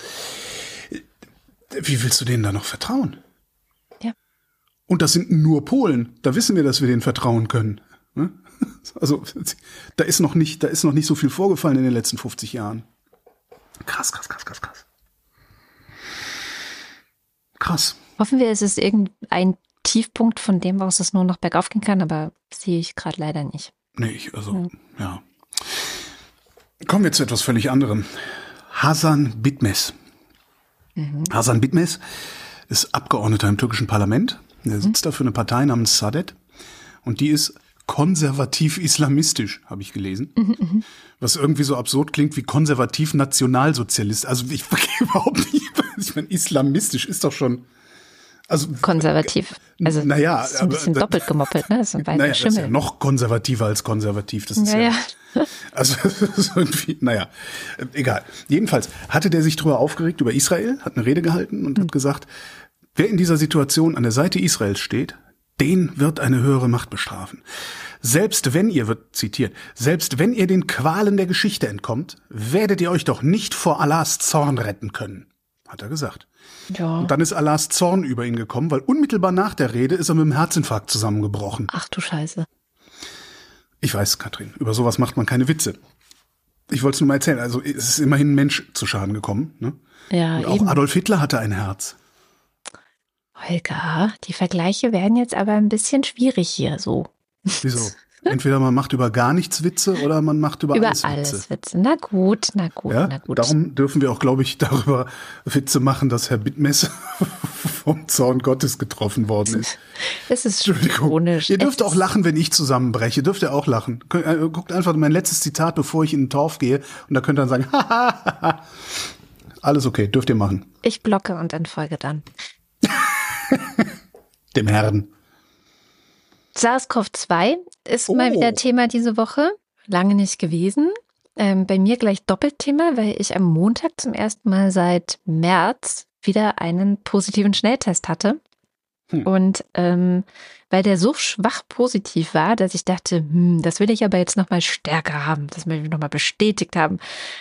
Wie willst du denen da noch vertrauen? Ja. Und das sind nur Polen. Da wissen wir, dass wir denen vertrauen können. [LAUGHS] Also da ist noch nicht, da ist noch nicht so viel vorgefallen in den letzten 50 Jahren. Krass, krass, krass, krass, krass. Krass. Hoffen wir, es ist irgendein Tiefpunkt, von dem aus es nur noch bergauf gehen kann, aber sehe ich gerade leider nicht. Nee, ich, also, ja. Kommen wir zu etwas völlig anderem. Hasan Bitmes. Hasan Bitmes ist Abgeordneter im türkischen Parlament. Er sitzt da für eine Partei namens Saadet. Und die ist konservativ-islamistisch, habe ich gelesen. Was irgendwie so absurd klingt wie konservativ-nationalsozialist. Also ich verstehe [LAUGHS] überhaupt nicht. Ich meine, islamistisch ist doch schon. Also Konservativ. Also Naja, das ist ein aber bisschen da- doppelt gemoppelt, ne? Das ist ein naja, das ist ja Schimmel. noch konservativer als konservativ. Das ist ja, Ja, ja. [LAUGHS] Also [LAUGHS] irgendwie, naja, äh, egal. Jedenfalls hatte der sich darüber aufgeregt über Israel, hat eine Rede gehalten und hat gesagt, wer in dieser Situation an der Seite Israels steht, den wird eine höhere Macht bestrafen. Selbst wenn ihr, wird zitiert, selbst wenn ihr den Qualen der Geschichte entkommt, werdet ihr euch doch nicht vor Allahs Zorn retten können, hat er gesagt. ja. Und dann ist Allahs Zorn über ihn gekommen, weil unmittelbar nach der Rede ist er mit einem Herzinfarkt zusammengebrochen. Ach du Scheiße. Ich weiß, Katrin, über sowas macht man keine Witze. Ich wollte es nur mal erzählen. Also es ist immerhin ein Mensch zu Schaden gekommen. Ne? Ja, Und auch eben. Adolf Hitler hatte ein Herz. Holger, die Vergleiche werden jetzt aber ein bisschen schwierig hier so. Wieso? [LAUGHS] Entweder man macht über gar nichts Witze oder man macht über, Über alles, alles, Witze. Witze. Na gut, na gut, Ja? na gut. Darum dürfen wir auch, glaube ich, darüber Witze machen, dass Herr Bittmess [LAUGHS] vom Zorn Gottes getroffen worden ist. [LAUGHS] es ist Entschuldigung. ironisch. Ihr dürft Es auch lachen, wenn ich zusammenbreche. Dürft ihr auch lachen. Äh, Guckt einfach mein letztes Zitat, bevor ich in den Torf gehe. Und da könnt ihr dann sagen. Alles okay, dürft ihr machen. Ich blocke und entfolge dann. [LAUGHS] Dem Herrn. SARS-CoV-2 ist mal Oh. wieder Thema diese Woche. Lange nicht gewesen. Ähm, bei mir gleich Doppelthema, weil ich am Montag zum ersten Mal seit März wieder einen positiven Schnelltest hatte. Hm. Und ähm, weil der so schwach positiv war, dass ich dachte, hm, das will ich aber jetzt nochmal stärker haben, das will ich nochmal bestätigt haben,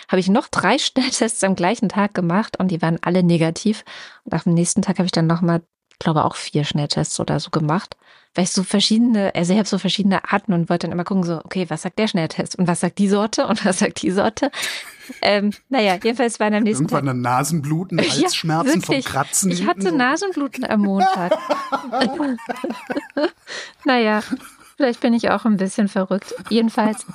habe ich noch drei [LAUGHS] Schnelltests am gleichen Tag gemacht und die waren alle negativ. Und am nächsten Tag habe ich dann nochmal, glaube auch vier Schnelltests oder so gemacht, weil ich so verschiedene, also ich habe so verschiedene Arten und wollte dann immer gucken, so, okay, was sagt der Schnelltest und was sagt die Sorte und was sagt die Sorte. ähm, naja, jedenfalls waren am nächsten Irgendwann Tag. Nasenbluten, Ja, Halsschmerzen vom wirklich. Kratzen. Ich hatte. Nasenbluten am Montag. [LAUGHS] [LAUGHS] naja, vielleicht bin ich auch ein bisschen verrückt. Jedenfalls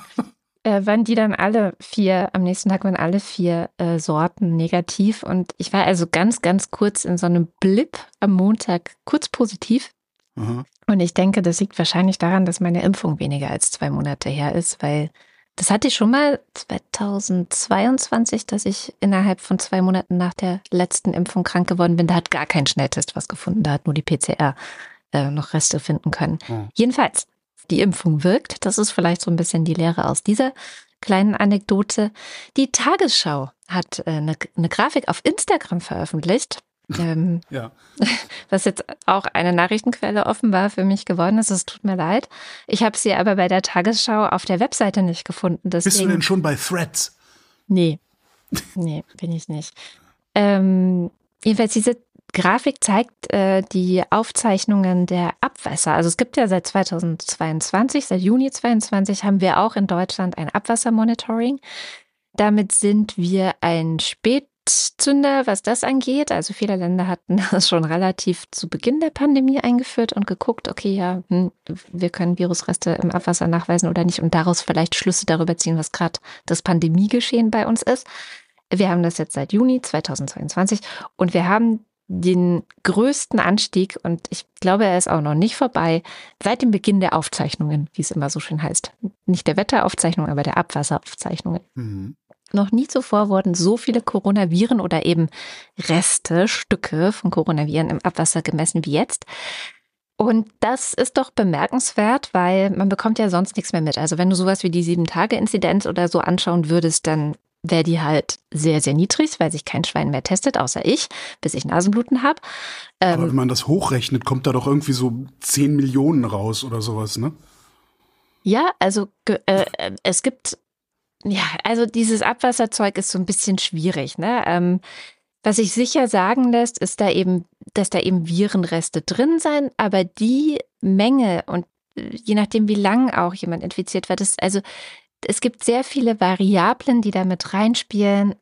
äh, waren die dann alle vier, am nächsten Tag waren alle vier äh, Sorten negativ. Und ich war also ganz, ganz kurz in so einem Blip am Montag kurz positiv. Aha. Und ich denke, das liegt wahrscheinlich daran, dass meine Impfung weniger als zwei Monate her ist, weil Das hatte ich schon mal 2022, dass ich innerhalb von zwei Monaten nach der letzten Impfung krank geworden bin. Da hat gar kein Schnelltest was gefunden. Da hat nur die PCR äh, noch Reste finden können. Mhm. Jedenfalls, die Impfung wirkt. Das ist vielleicht so ein bisschen die Lehre aus dieser kleinen Anekdote. Die Tagesschau hat äh, eine, eine Grafik auf Instagram veröffentlicht. Ähm, ja. [LAUGHS] Was jetzt auch eine Nachrichtenquelle offenbar für mich geworden ist. Es tut mir leid. Ich habe sie aber bei der Tagesschau auf der Webseite nicht gefunden. Deswegen, Bist du denn schon bei Threads? Nee. Nee, bin ich nicht. Ähm, jedenfalls, diese Grafik zeigt äh, die Aufzeichnungen der Abwässer. Also es gibt ja seit 2022, seit Juni 2022 haben wir auch in Deutschland ein Abwassermonitoring. Damit sind wir ein Spätzünder, was das angeht. Also viele Länder hatten [LAUGHS] das schon relativ zu Beginn der Pandemie eingeführt und geguckt, okay, ja, hm, wir können Virusreste im Abwasser nachweisen oder nicht und daraus vielleicht Schlüsse darüber ziehen, was gerade das Pandemiegeschehen bei uns ist. Wir haben das jetzt seit Juni 2022 und wir haben den größten Anstieg und ich glaube, er ist auch noch nicht vorbei, seit dem Beginn der Aufzeichnungen, wie es immer so schön heißt. Nicht der Wetteraufzeichnung, aber der Abwasseraufzeichnungen. Mhm. Noch nie zuvor wurden so viele Coronaviren oder eben Reste, Stücke von Coronaviren im Abwasser gemessen wie jetzt. Und das ist doch bemerkenswert, weil man bekommt ja sonst nichts mehr mit. Also wenn du sowas wie die Sieben-Tage-Inzidenz oder so anschauen würdest, dann wäre die halt sehr, sehr niedrig, weil sich kein Schwein mehr testet, außer ich, bis ich Nasenbluten habe. Ähm, Aber wenn man das hochrechnet, kommt da doch irgendwie so 10 Millionen raus oder sowas, ne? Ja, also äh, es gibt, ja, also dieses Abwasserzeug ist so ein bisschen schwierig, ne? Ähm, was sich sicher sagen lässt, ist da eben, dass da eben Virenreste drin sein, aber die Menge und äh, je nachdem, wie lang auch jemand infiziert wird, ist also es gibt sehr viele Variablen, die damit reinspielen,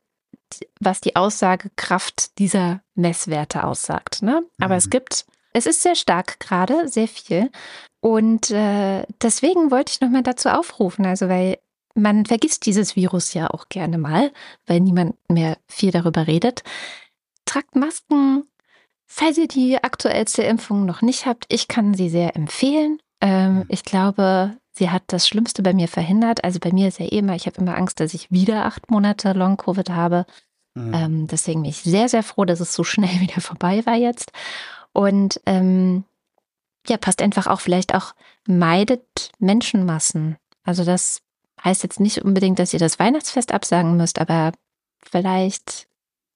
was die Aussagekraft dieser Messwerte aussagt. Ne? Aber mhm. es gibt, es ist sehr stark gerade, sehr viel. Und äh, deswegen wollte ich nochmal dazu aufrufen, also weil man vergisst dieses Virus ja auch gerne mal, weil niemand mehr viel darüber redet. Tragt Masken, falls ihr die aktuellste Impfung noch nicht habt. Ich kann sie sehr empfehlen. Ähm, mhm. ich glaube, Sie hat das Schlimmste bei mir verhindert. Also bei mir ist ja eh immer, ich habe immer Angst, dass ich wieder acht Monate Long-Covid habe. Mhm. Ähm, deswegen bin ich sehr, sehr froh, dass es so schnell [LAUGHS] wieder vorbei war jetzt. Und ähm, ja, passt einfach auch vielleicht auch, meidet Menschenmassen. Also das heißt jetzt nicht unbedingt, dass ihr das Weihnachtsfest absagen müsst, aber vielleicht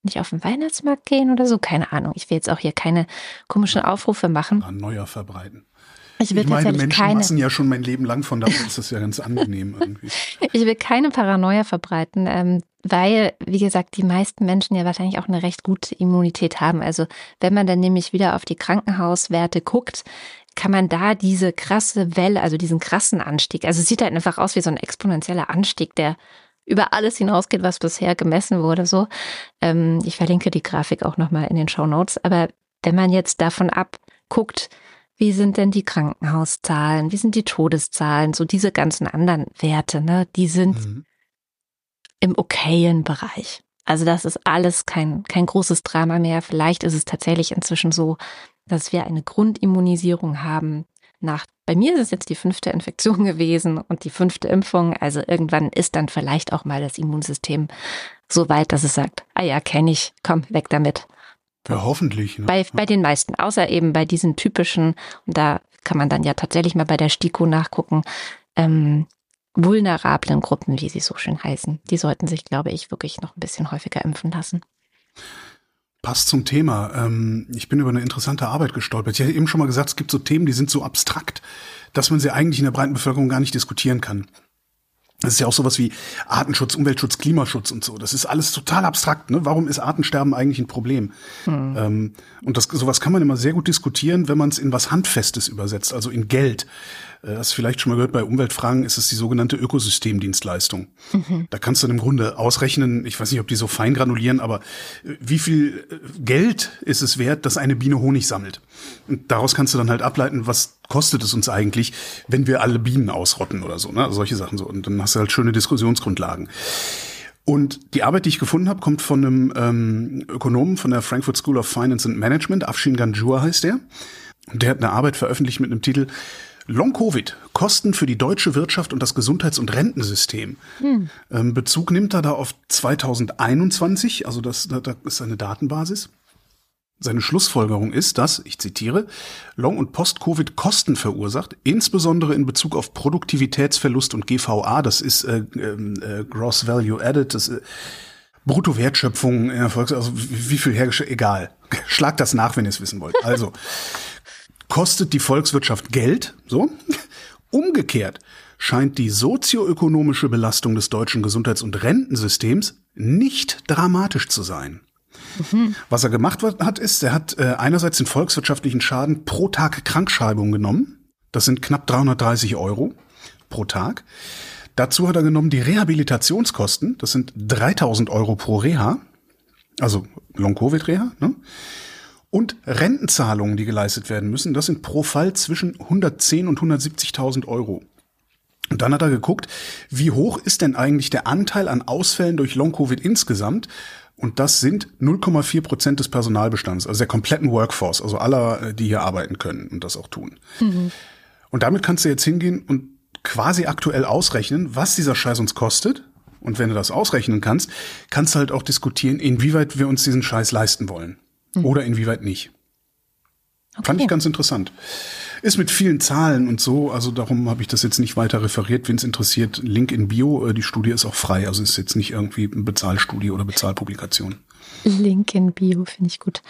nicht auf den Weihnachtsmarkt gehen oder so. Keine Ahnung. Ich will jetzt auch hier keine komischen Aufrufe machen. Neuer verbreiten. Ich, will ich meine Menschen keine, massen ja schon mein Leben lang, von daher ist das ja ganz angenehm irgendwie. [LAUGHS] ich will keine Paranoia verbreiten, ähm, weil, wie gesagt, die meisten Menschen ja wahrscheinlich auch eine recht gute Immunität haben. Also wenn man dann nämlich wieder auf die Krankenhauswerte guckt, kann man da diese krasse Welle, also diesen krassen Anstieg, also es sieht halt einfach aus wie so ein exponentieller Anstieg, der über alles hinausgeht, was bisher gemessen wurde. So, ähm, ich verlinke die Grafik auch nochmal in den Show Notes. Aber wenn man jetzt davon abguckt, wie sind denn die Krankenhauszahlen, wie sind die Todeszahlen, so diese ganzen anderen Werte, ne, die sind mhm. im okayen Bereich. Also das ist alles kein, kein großes Drama mehr. Vielleicht ist es tatsächlich inzwischen so, dass wir eine Grundimmunisierung haben. Nach, bei mir ist es jetzt die fünfte Infektion [LAUGHS] gewesen und die fünfte Impfung. Also irgendwann ist dann vielleicht auch mal das Immunsystem so weit, dass es sagt, ah ja, kenne ich, komm, weg damit. Ja, hoffentlich. Ne? Bei, bei den meisten, außer eben bei diesen typischen, und da kann man dann ja tatsächlich mal bei der STIKO nachgucken, ähm, vulnerablen Gruppen, wie sie so schön heißen. Die sollten sich, glaube ich, wirklich noch ein bisschen häufiger impfen lassen. Passt zum Thema. Ähm, ich bin über eine interessante Arbeit gestolpert. Ich hatte eben schon mal gesagt, es gibt so Themen, die sind so abstrakt, dass man sie eigentlich in der breiten Bevölkerung gar nicht diskutieren kann. Das ist ja auch sowas wie Artenschutz, Umweltschutz, Klimaschutz und so. Das ist alles total abstrakt. Ne? Warum ist Artensterben eigentlich ein Problem? Hm. Ähm, und das, sowas kann man immer sehr gut diskutieren, wenn man es in was Handfestes übersetzt, also in Geld. Äh, hast vielleicht schon mal gehört, bei Umweltfragen ist es die sogenannte Ökosystemdienstleistung. Mhm. Da kannst du dann im Grunde ausrechnen, ich weiß nicht, ob die so fein granulieren, aber äh, wie viel äh, Geld ist es wert, dass eine Biene Honig sammelt? Und daraus kannst du dann halt ableiten, was kostet es uns eigentlich, wenn wir alle Bienen ausrotten oder so, ne? Solche Sachen so. Und dann hast du halt schöne Diskussionsgrundlagen. Und die Arbeit, die ich gefunden habe, kommt von einem ähm, Ökonomen von der Frankfurt School of Finance and Management, Afshin Ganjur heißt der. Und der hat eine Arbeit veröffentlicht mit einem Titel Long-Covid, Kosten für die deutsche Wirtschaft und das Gesundheits- und Rentensystem. Hm. Ähm, Bezug nimmt er da auf 2021, also das, das ist eine Datenbasis. Seine Schlussfolgerung ist, dass, ich zitiere, Long- und Post-Covid Kosten verursacht, insbesondere in Bezug auf Produktivitätsverlust und GVA, das ist äh, äh, Gross Value Added, das äh, Bruttowertschöpfung Erfolgs, also wie viel hergestellt, egal. Schlagt das nach, wenn ihr es wissen wollt. Also, kostet die Volkswirtschaft Geld, so. [LAUGHS] Umgekehrt scheint die sozioökonomische Belastung des deutschen Gesundheits- und Rentensystems nicht dramatisch zu sein. Mhm. Was er gemacht hat, ist, er hat äh, einerseits den volkswirtschaftlichen Schaden pro Tag Krankschreibung genommen. Das sind knapp 330 Euro pro Tag. Dazu hat er genommen die Rehabilitationskosten. Das sind 3000 Euro pro Reha. Also Long-Covid-Reha. Ne? Und Rentenzahlungen, die geleistet werden müssen, das sind pro Fall zwischen 110 und 170.000 Euro. Und dann hat er geguckt, wie hoch ist denn eigentlich der Anteil an Ausfällen durch Long-Covid insgesamt? Und das sind 0,4 Prozent des Personalbestands, also der kompletten Workforce, also aller, äh, die hier arbeiten können und das auch tun. Mhm. Und damit kannst du jetzt hingehen und quasi aktuell ausrechnen, was dieser Scheiß uns kostet. Und wenn du das ausrechnen kannst, kannst du halt auch diskutieren, inwieweit wir uns diesen Scheiß leisten wollen. Mhm. Oder inwieweit nicht. Okay. Fand ich ganz interessant. Ist mit vielen Zahlen und so, also darum habe ich das jetzt nicht weiter referiert. Wenn es interessiert, Link in Bio, äh, die Studie ist auch frei, also ist jetzt nicht irgendwie eine Bezahlstudie oder Bezahlpublikation. Link in Bio finde ich gut.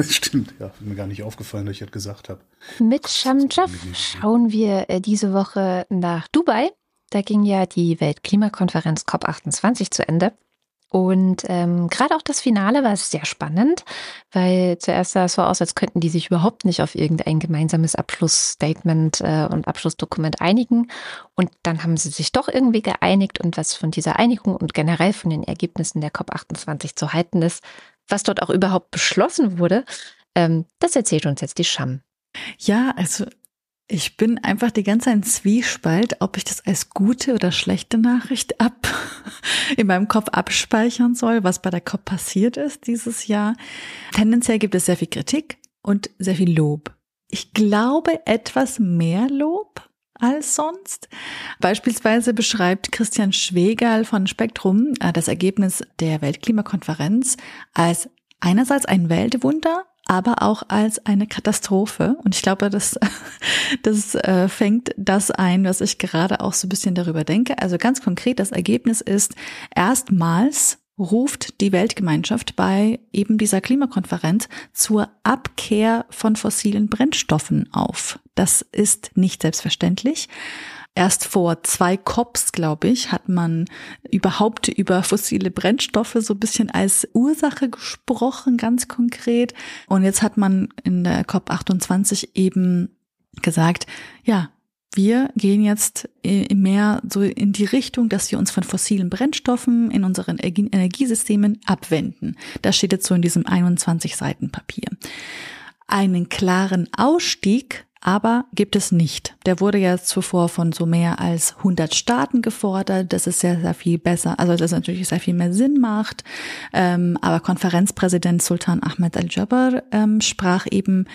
[LAUGHS] Stimmt, ja, mir gar nicht aufgefallen, dass ich das gesagt habe. Mit Shamjaf schauen wir äh, diese Woche nach Dubai. Da ging ja die Weltklimakonferenz COP28 zu Ende. Und ähm, gerade auch das Finale war sehr spannend, weil zuerst sah es so aus, als könnten die sich überhaupt nicht auf irgendein gemeinsames Abschlussstatement äh, und Abschlussdokument einigen. Und dann haben sie sich doch irgendwie geeinigt und was von dieser Einigung und generell von den Ergebnissen der COP28 zu halten ist, was dort auch überhaupt beschlossen wurde, ähm, das erzählt uns jetzt die Scham. Ja, also ich bin einfach die ganze Zeit in Zwiespalt, ob ich das als gute oder schlechte Nachricht ab [LAUGHS] in meinem Kopf abspeichern soll, was bei der COP passiert ist dieses Jahr. Tendenziell gibt es sehr viel Kritik und sehr viel Lob. Ich glaube etwas mehr Lob als sonst. Beispielsweise beschreibt Christian Schwegal von Spektrum äh, das Ergebnis der Weltklimakonferenz als einerseits ein Weltwunder, aber auch als eine Katastrophe. Und ich glaube, das, [LAUGHS] das äh, fängt das ein, was ich gerade auch so ein bisschen darüber denke. Also ganz konkret, das Ergebnis ist, erstmals ruft die Weltgemeinschaft bei eben dieser Klimakonferenz zur Abkehr von fossilen Brennstoffen auf. Das ist nicht selbstverständlich. Erst vor zwei COPs, glaube ich, hat man überhaupt über fossile Brennstoffe so ein bisschen als Ursache gesprochen, ganz konkret. Und jetzt hat man in der COP 28 eben gesagt, ja, wir gehen jetzt mehr so in die Richtung, dass wir uns von fossilen Brennstoffen in unseren Energiesystemen abwenden. Das steht jetzt so in diesem 21 Seiten Papier. Einen klaren Ausstieg aber gibt es nicht. Der wurde ja zuvor von so mehr als 100 Staaten gefordert. Das ist sehr, sehr viel besser, also das natürlich sehr viel mehr Sinn macht. Ähm, aber Konferenzpräsident Sultan Ahmed al-Jabbar ähm, sprach eben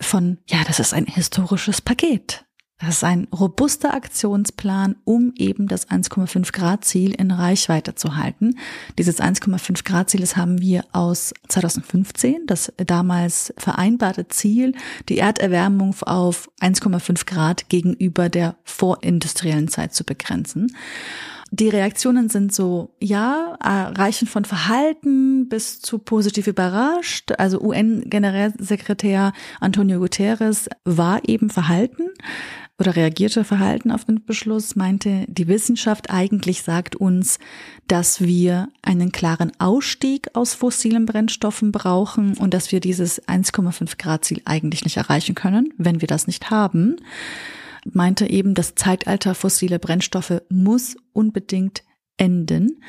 von, ja, das ist ein historisches Paket. Das ist ein robuster Aktionsplan, um eben das 1,5 Grad Ziel in Reichweite zu halten. Dieses 1,5 Grad Ziel, das haben wir aus 2015, das damals vereinbarte Ziel, die Erderwärmung auf 1,5 Grad gegenüber der vorindustriellen Zeit zu begrenzen. Die Reaktionen sind so, ja, reichen von Verhalten bis zu positiv überrascht. Also UN-Generalsekretär Antonio Guterres war eben verhalten oder reagierte verhalten auf den Beschluss, meinte, die Wissenschaft eigentlich sagt uns, dass wir einen klaren Ausstieg aus fossilen Brennstoffen brauchen und dass wir dieses 1,5 Grad Ziel eigentlich nicht erreichen können, wenn wir das nicht haben. Meinte eben, das Zeitalter fossile Brennstoffe muss unbedingt enden.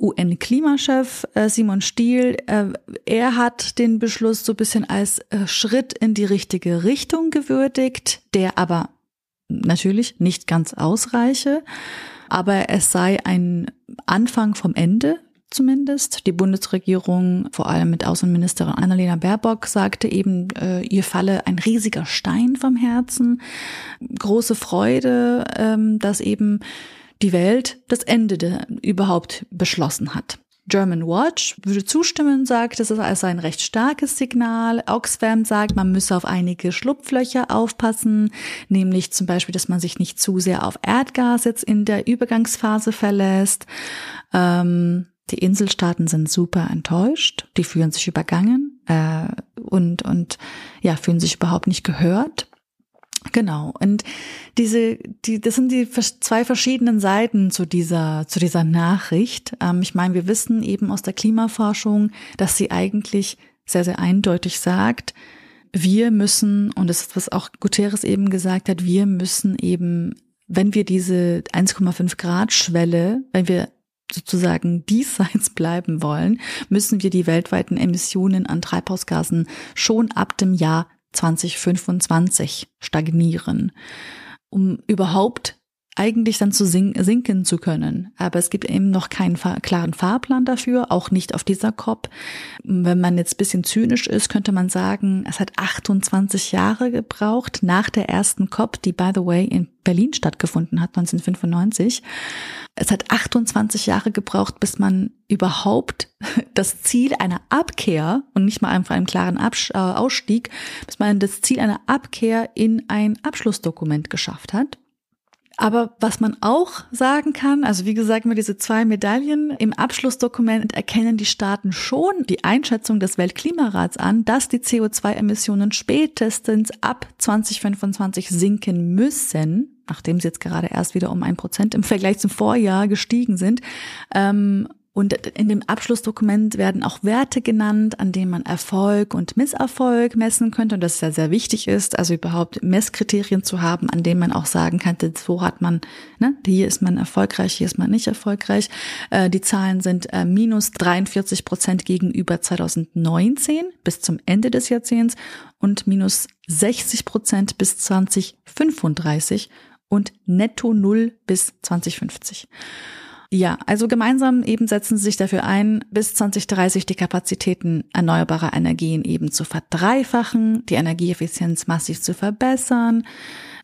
UN-Klimachef äh, Simon Stiel, äh, er hat den Beschluss so ein bisschen als äh, Schritt in die richtige Richtung gewürdigt, der aber natürlich nicht ganz ausreiche, aber es sei ein Anfang vom Ende. zumindest. Die Bundesregierung, vor allem mit Außenministerin Annalena Baerbock, sagte eben, äh, ihr falle ein riesiger Stein vom Herzen. Große Freude, ähm, dass eben die Welt das Ende de, überhaupt beschlossen hat. German Watch würde zustimmen, sagt, es ist also ein recht starkes Signal. Oxfam sagt, man müsse auf einige Schlupflöcher aufpassen, nämlich zum Beispiel, dass man sich nicht zu sehr auf Erdgas jetzt in der Übergangsphase verlässt. Ähm, die Inselstaaten sind super enttäuscht, die fühlen sich übergangen äh, und, und ja, fühlen sich überhaupt nicht gehört. Genau. Und diese, die, das sind die zwei verschiedenen Seiten zu dieser, zu dieser Nachricht. Ähm, ich meine, wir wissen eben aus der Klimaforschung, dass sie eigentlich sehr, sehr eindeutig sagt, wir müssen, und das ist, was auch Guterres eben gesagt hat, wir müssen eben, wenn wir diese 1,5 Grad Schwelle, wenn wir sozusagen diesseits bleiben wollen, müssen wir die weltweiten Emissionen an Treibhausgasen schon ab dem Jahr 2025 stagnieren, um überhaupt eigentlich dann zu sinken zu können. Aber es gibt eben noch keinen klaren Fahrplan dafür, auch nicht auf dieser COP. Wenn man jetzt bisschen zynisch ist, könnte man sagen, es hat 28 Jahre gebraucht nach der ersten COP, die by the way in Berlin stattgefunden hat, 1995. Es hat 28 Jahre gebraucht, bis man überhaupt [LAUGHS] das Ziel einer Abkehr und nicht mal einfach einen klaren Abs äh, Ausstieg, bis man das Ziel einer Abkehr in ein Abschlussdokument geschafft hat. Aber was man auch sagen kann, also wie gesagt, mit diese zwei Medaillen im Abschlussdokument erkennen die Staaten schon die Einschätzung des Weltklimarats an, dass die CO2-Emissionen spätestens ab 2025 sinken müssen, nachdem sie jetzt gerade erst wieder um ein Prozent im Vergleich zum Vorjahr gestiegen sind. Ähm, und in dem Abschlussdokument werden auch Werte genannt, an denen man Erfolg und Misserfolg messen könnte und das ja sehr wichtig ist, also überhaupt Messkriterien zu haben, an denen man auch sagen kann, so hat man, ne, hier ist man erfolgreich, hier ist man nicht erfolgreich. Äh, die Zahlen sind äh, minus 43 Prozent gegenüber 2019 bis zum Ende des Jahrzehnts und minus 60 Prozent bis 2035 und netto null bis 2050. Ja, also gemeinsam eben setzen sie sich dafür ein, bis 2030 die Kapazitäten erneuerbarer Energien eben zu verdreifachen, die Energieeffizienz massiv zu verbessern.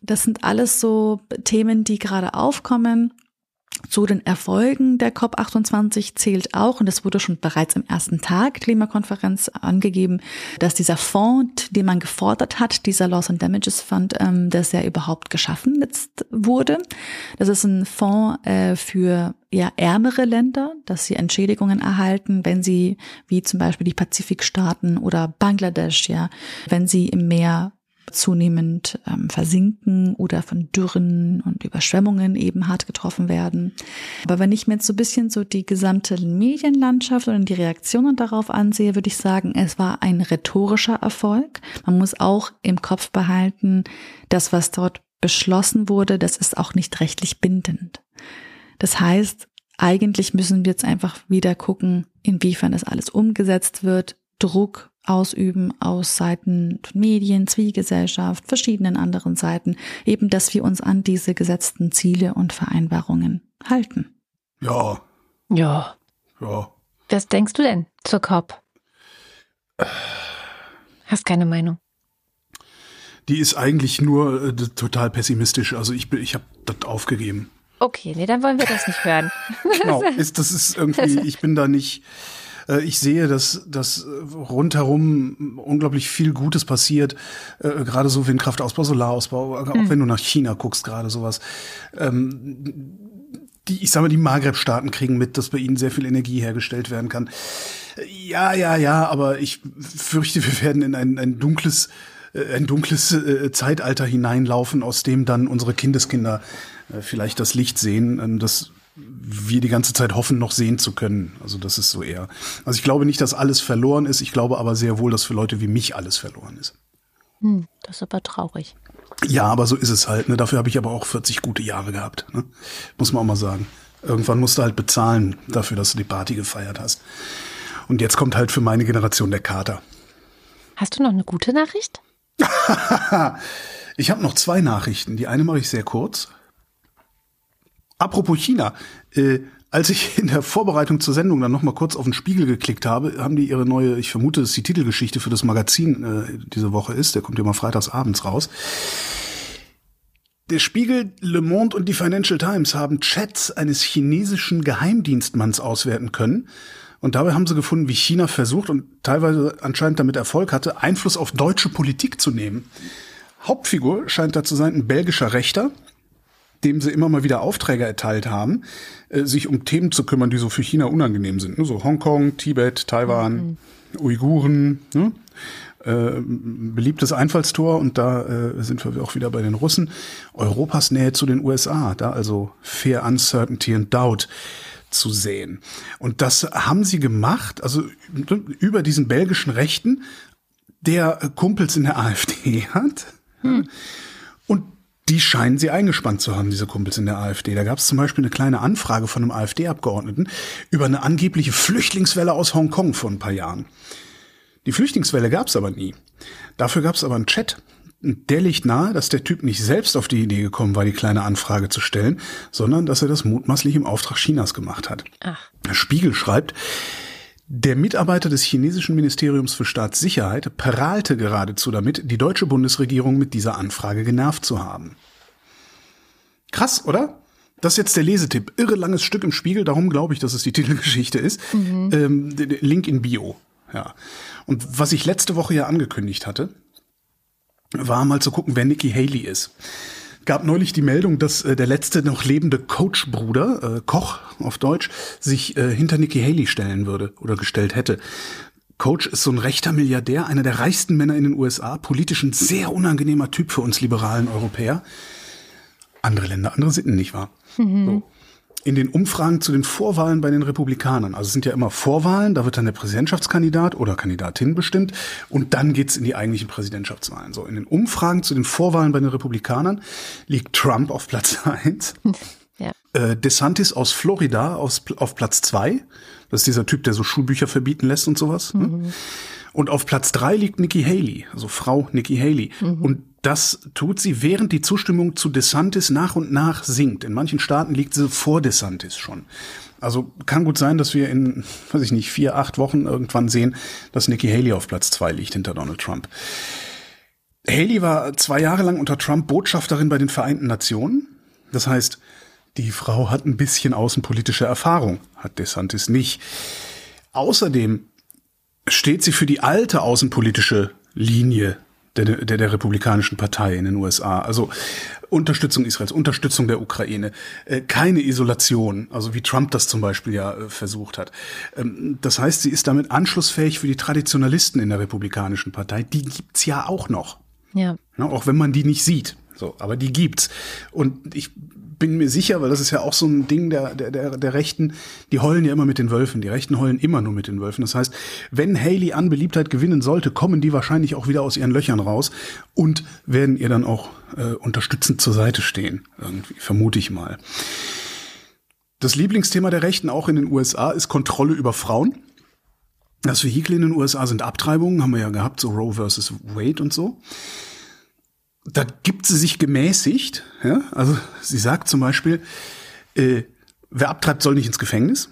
Das sind alles so Themen, die gerade aufkommen. Zu den Erfolgen der COP28 zählt auch, und das wurde schon bereits im ersten Tag Klimakonferenz angegeben, dass dieser Fonds, den man gefordert hat, dieser Loss and Damages Fund, ähm, dass er überhaupt geschaffen jetzt wurde. Das ist ein Fonds äh, für ja, ärmere Länder, dass sie Entschädigungen erhalten, wenn sie, wie zum Beispiel die Pazifikstaaten oder Bangladesch, ja, wenn sie im Meer zunehmend ähm, versinken oder von Dürren und Überschwemmungen eben hart getroffen werden. Aber wenn ich mir jetzt so ein bisschen so die gesamte Medienlandschaft und die Reaktionen darauf ansehe, würde ich sagen, es war ein rhetorischer Erfolg. Man muss auch im Kopf behalten, das, was dort beschlossen wurde, das ist auch nicht rechtlich bindend. Das heißt, eigentlich müssen wir jetzt einfach wieder gucken, inwiefern das alles umgesetzt wird, Druck ausüben aus Seiten Medien, Zivilgesellschaft, verschiedenen anderen Seiten, eben, dass wir uns an diese gesetzten Ziele und Vereinbarungen halten. Ja. Ja. Ja. Was denkst du denn zur COP? Hast keine Meinung. Die ist eigentlich nur äh, total pessimistisch. Also ich, ich habe das aufgegeben. Okay, nee, dann wollen wir das nicht hören. genau, ist, das ist irgendwie, [LAUGHS] ich bin da nicht, ich sehe, dass, dass rundherum unglaublich viel Gutes passiert, äh, gerade so Windkraftausbau, Solarausbau, auch mhm. wenn du nach China guckst, gerade sowas. Ähm, die, ich sage mal, die Maghreb-Staaten kriegen mit, dass bei ihnen sehr viel Energie hergestellt werden kann. Ja, ja, ja, aber ich fürchte, wir werden in ein, ein dunkles, äh, ein dunkles äh, Zeitalter hineinlaufen, aus dem dann unsere Kindeskinder äh, vielleicht das Licht sehen. Ähm, das wir die ganze Zeit hoffen, noch sehen zu können. Also das ist so eher. Also ich glaube nicht, dass alles verloren ist. Ich glaube aber sehr wohl, dass für Leute wie mich alles verloren ist. Hm, das ist aber traurig. Ja, aber so ist es halt. Ne? Dafür habe ich aber auch 40 gute Jahre gehabt. Ne? Muss man auch mal sagen. Irgendwann musst du halt bezahlen dafür, dass du die Party gefeiert hast. Und jetzt kommt halt für meine Generation der Kater. Hast du noch eine gute Nachricht? [LAUGHS] ich habe noch zwei Nachrichten. Die eine mache ich sehr kurz. Apropos China, äh, als ich [LAUGHS] in der Vorbereitung zur Sendung dann noch mal kurz auf den Spiegel geklickt habe, haben die ihre neue, ich vermute, dass die Titelgeschichte für das Magazin äh, diese Woche ist. Der kommt ja mal freitags abends raus. Der Spiegel, Le Monde und die Financial Times haben Chats eines chinesischen Geheimdienstmanns auswerten können. Und dabei haben sie gefunden, wie China versucht und teilweise anscheinend damit Erfolg hatte, Einfluss auf deutsche Politik zu nehmen. Hauptfigur scheint da zu sein ein belgischer Rechter, dem sie immer mal wieder Aufträge erteilt haben, äh, sich um Themen zu kümmern, die so für China unangenehm sind. Ne? So Hongkong, Tibet, Taiwan, mhm. Uiguren. Ne? Äh, beliebtes Einfallstor und da äh, sind wir auch wieder bei den Russen. Europas Nähe zu den USA, da also Fear, Uncertainty and Doubt zu sehen. Und das haben sie gemacht, also über diesen belgischen Rechten, der Kumpels in der [LAUGHS] AfD hat. Hm. Die scheinen sie eingespannt zu haben, diese Kumpels in der AfD. Da gab es zum Beispiel eine kleine Anfrage von einem AfD-Abgeordneten über eine angebliche Flüchtlingswelle aus Hongkong vor ein paar Jahren. Die Flüchtlingswelle gab es aber nie. Dafür gab es aber einen Chat. Der liegt nahe, dass der Typ nicht selbst auf die Idee gekommen war, die kleine Anfrage zu stellen, sondern dass er das mutmaßlich im Auftrag Chinas gemacht hat. Ach. Der Spiegel schreibt, der Mitarbeiter des chinesischen Ministeriums für Staatssicherheit prahlte geradezu damit, die deutsche Bundesregierung mit dieser Anfrage genervt zu haben. Krass, oder? Das ist jetzt der Lesetipp. Irre langes Stück im Spiegel, darum glaube ich, dass es die [LAUGHS] Titelgeschichte ist. Mhm. Ähm, Link in Bio. Ja. Und was ich letzte Woche ja angekündigt hatte, war mal zu gucken, wer Nikki Haley ist. Gab neulich die Meldung, dass äh, der letzte noch lebende Coach-Bruder, äh, Koch auf Deutsch, sich äh, hinter Nikki Haley stellen würde oder gestellt hätte. Coach ist so ein rechter Milliardär, einer der reichsten Männer in den USA, politisch ein sehr unangenehmer Typ für uns liberalen Europäer. Andere Länder, andere Sitten, nicht wahr? Mhm. So in den Umfragen zu den Vorwahlen bei den Republikanern. Also es sind ja immer Vorwahlen, da wird dann der Präsidentschaftskandidat oder Kandidatin bestimmt und dann geht's in die eigentlichen Präsidentschaftswahlen. So, in den Umfragen zu den Vorwahlen bei den Republikanern liegt Trump auf Platz [LAUGHS] eins. [LAUGHS] Ja. Äh, DeSantis aus Florida aus, auf Platz zwei. Das ist dieser Typ, der so Schulbücher verbieten lässt und sowas. Ne? Mhm. Und auf Platz drei liegt Nikki Haley, also Frau Nikki Haley. Mhm. Und das tut sie, während die Zustimmung zu DeSantis nach und nach sinkt. In manchen Staaten liegt sie vor DeSantis schon. Also kann gut sein, dass wir in, weiß ich nicht, vier, acht Wochen irgendwann sehen, dass Nikki Haley auf Platz zwei liegt hinter Donald Trump. Haley war zwei Jahre lang unter Trump Botschafterin bei den Vereinten Nationen. Das heißt, die Frau hat ein bisschen außenpolitische Erfahrung, hat DeSantis nicht. Außerdem steht sie für die alte außenpolitische Linie der, der, der Republikanischen Partei in den USA. Also Unterstützung Israels, Unterstützung der Ukraine, äh, keine Isolation, also wie Trump das zum Beispiel ja äh, versucht hat. Ähm, das heißt, sie ist damit anschlussfähig für die Traditionalisten in der Republikanischen Partei. Die gibt's ja auch noch. Ja. ja. Auch wenn man die nicht sieht. So, aber die gibt's. Und ich bin mir sicher, weil das ist ja auch so ein Ding der, der, der, der Rechten, die heulen ja immer mit den Wölfen. Die Rechten heulen immer nur mit den Wölfen. Das heißt, wenn Haley an Beliebtheit gewinnen sollte, kommen die wahrscheinlich auch wieder aus ihren Löchern raus und werden ihr dann auch äh, unterstützend zur Seite stehen. Irgendwie, vermute ich mal. Das Lieblingsthema der Rechten auch in den USA ist Kontrolle über Frauen. Das Vehikel in den USA sind Abtreibungen, haben wir ja gehabt, so Roe versus Wade und so da gibt sie sich gemäßigt. Ja? Also sie sagt zum Beispiel, äh, wer abtreibt, soll nicht ins Gefängnis.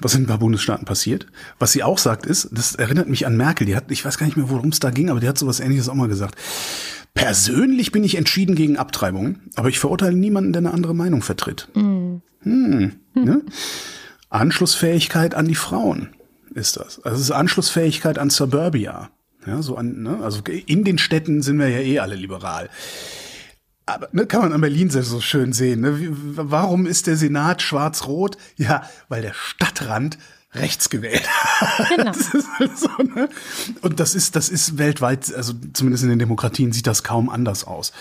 Was in ein paar Bundesstaaten passiert. Was sie auch sagt ist, das erinnert mich an Merkel, die hat, ich weiß gar nicht mehr, worum es da ging, aber die hat sowas ähnliches auch mal gesagt. Persönlich bin ich entschieden gegen Abtreibungen, aber ich verurteile niemanden, der eine andere Meinung vertritt. Mm. Hm. Ne? Anschlussfähigkeit an die Frauen ist das. Also es ist Anschlussfähigkeit an Suburbia. Ja, so an, ne? Also in den Städten sind wir ja eh alle liberal. Aber ne, kann man an Berlin so schön sehen. Ne? Wie, warum ist der Senat schwarz-rot? Ja, weil der Stadtrand rechts gewählt. Genau. Das ist halt so, ne? Und das ist, das ist weltweit, also zumindest in den Demokratien sieht das kaum anders aus.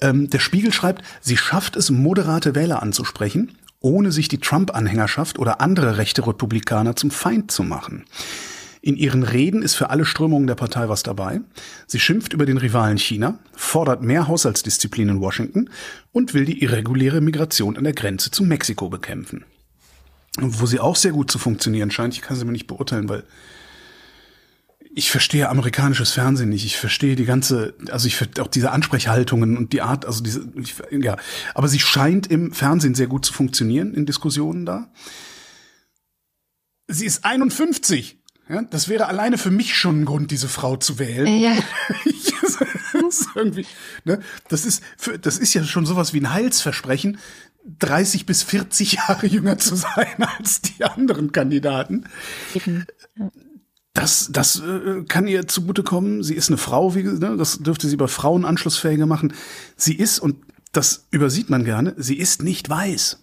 Ähm, der Spiegel schreibt, sie schafft es, moderate Wähler anzusprechen, ohne sich die Trump-Anhängerschaft oder andere rechte Republikaner zum Feind zu machen. In ihren Reden ist für alle Strömungen der Partei was dabei. Sie schimpft über den Rivalen China, fordert mehr Haushaltsdisziplin in Washington und will die irreguläre Migration an der Grenze zu Mexiko bekämpfen. wo sie auch sehr gut zu funktionieren scheint, ich kann sie mir nicht beurteilen, weil ich verstehe amerikanisches Fernsehen nicht. Ich verstehe die ganze, also ich auch diese Ansprechhaltungen und die Art, also diese, ich, ja. Aber sie scheint im Fernsehen sehr gut zu funktionieren in Diskussionen da. sie ist 51. Ja, das wäre alleine für mich schon ein Grund, diese Frau zu wählen. Ja. [LAUGHS] das, ist irgendwie, ne, das, ist für, das ist ja schon sowas wie ein Heilsversprechen, 30 bis 40 Jahre jünger zu sein [LAUGHS] als die anderen Kandidaten. Eben. Das, das äh, kann ihr zugutekommen. Sie ist eine Frau, wie, ne, das dürfte sie bei Frauen anschlussfähiger machen. Sie ist, und das übersieht man gerne, sie ist nicht weiß.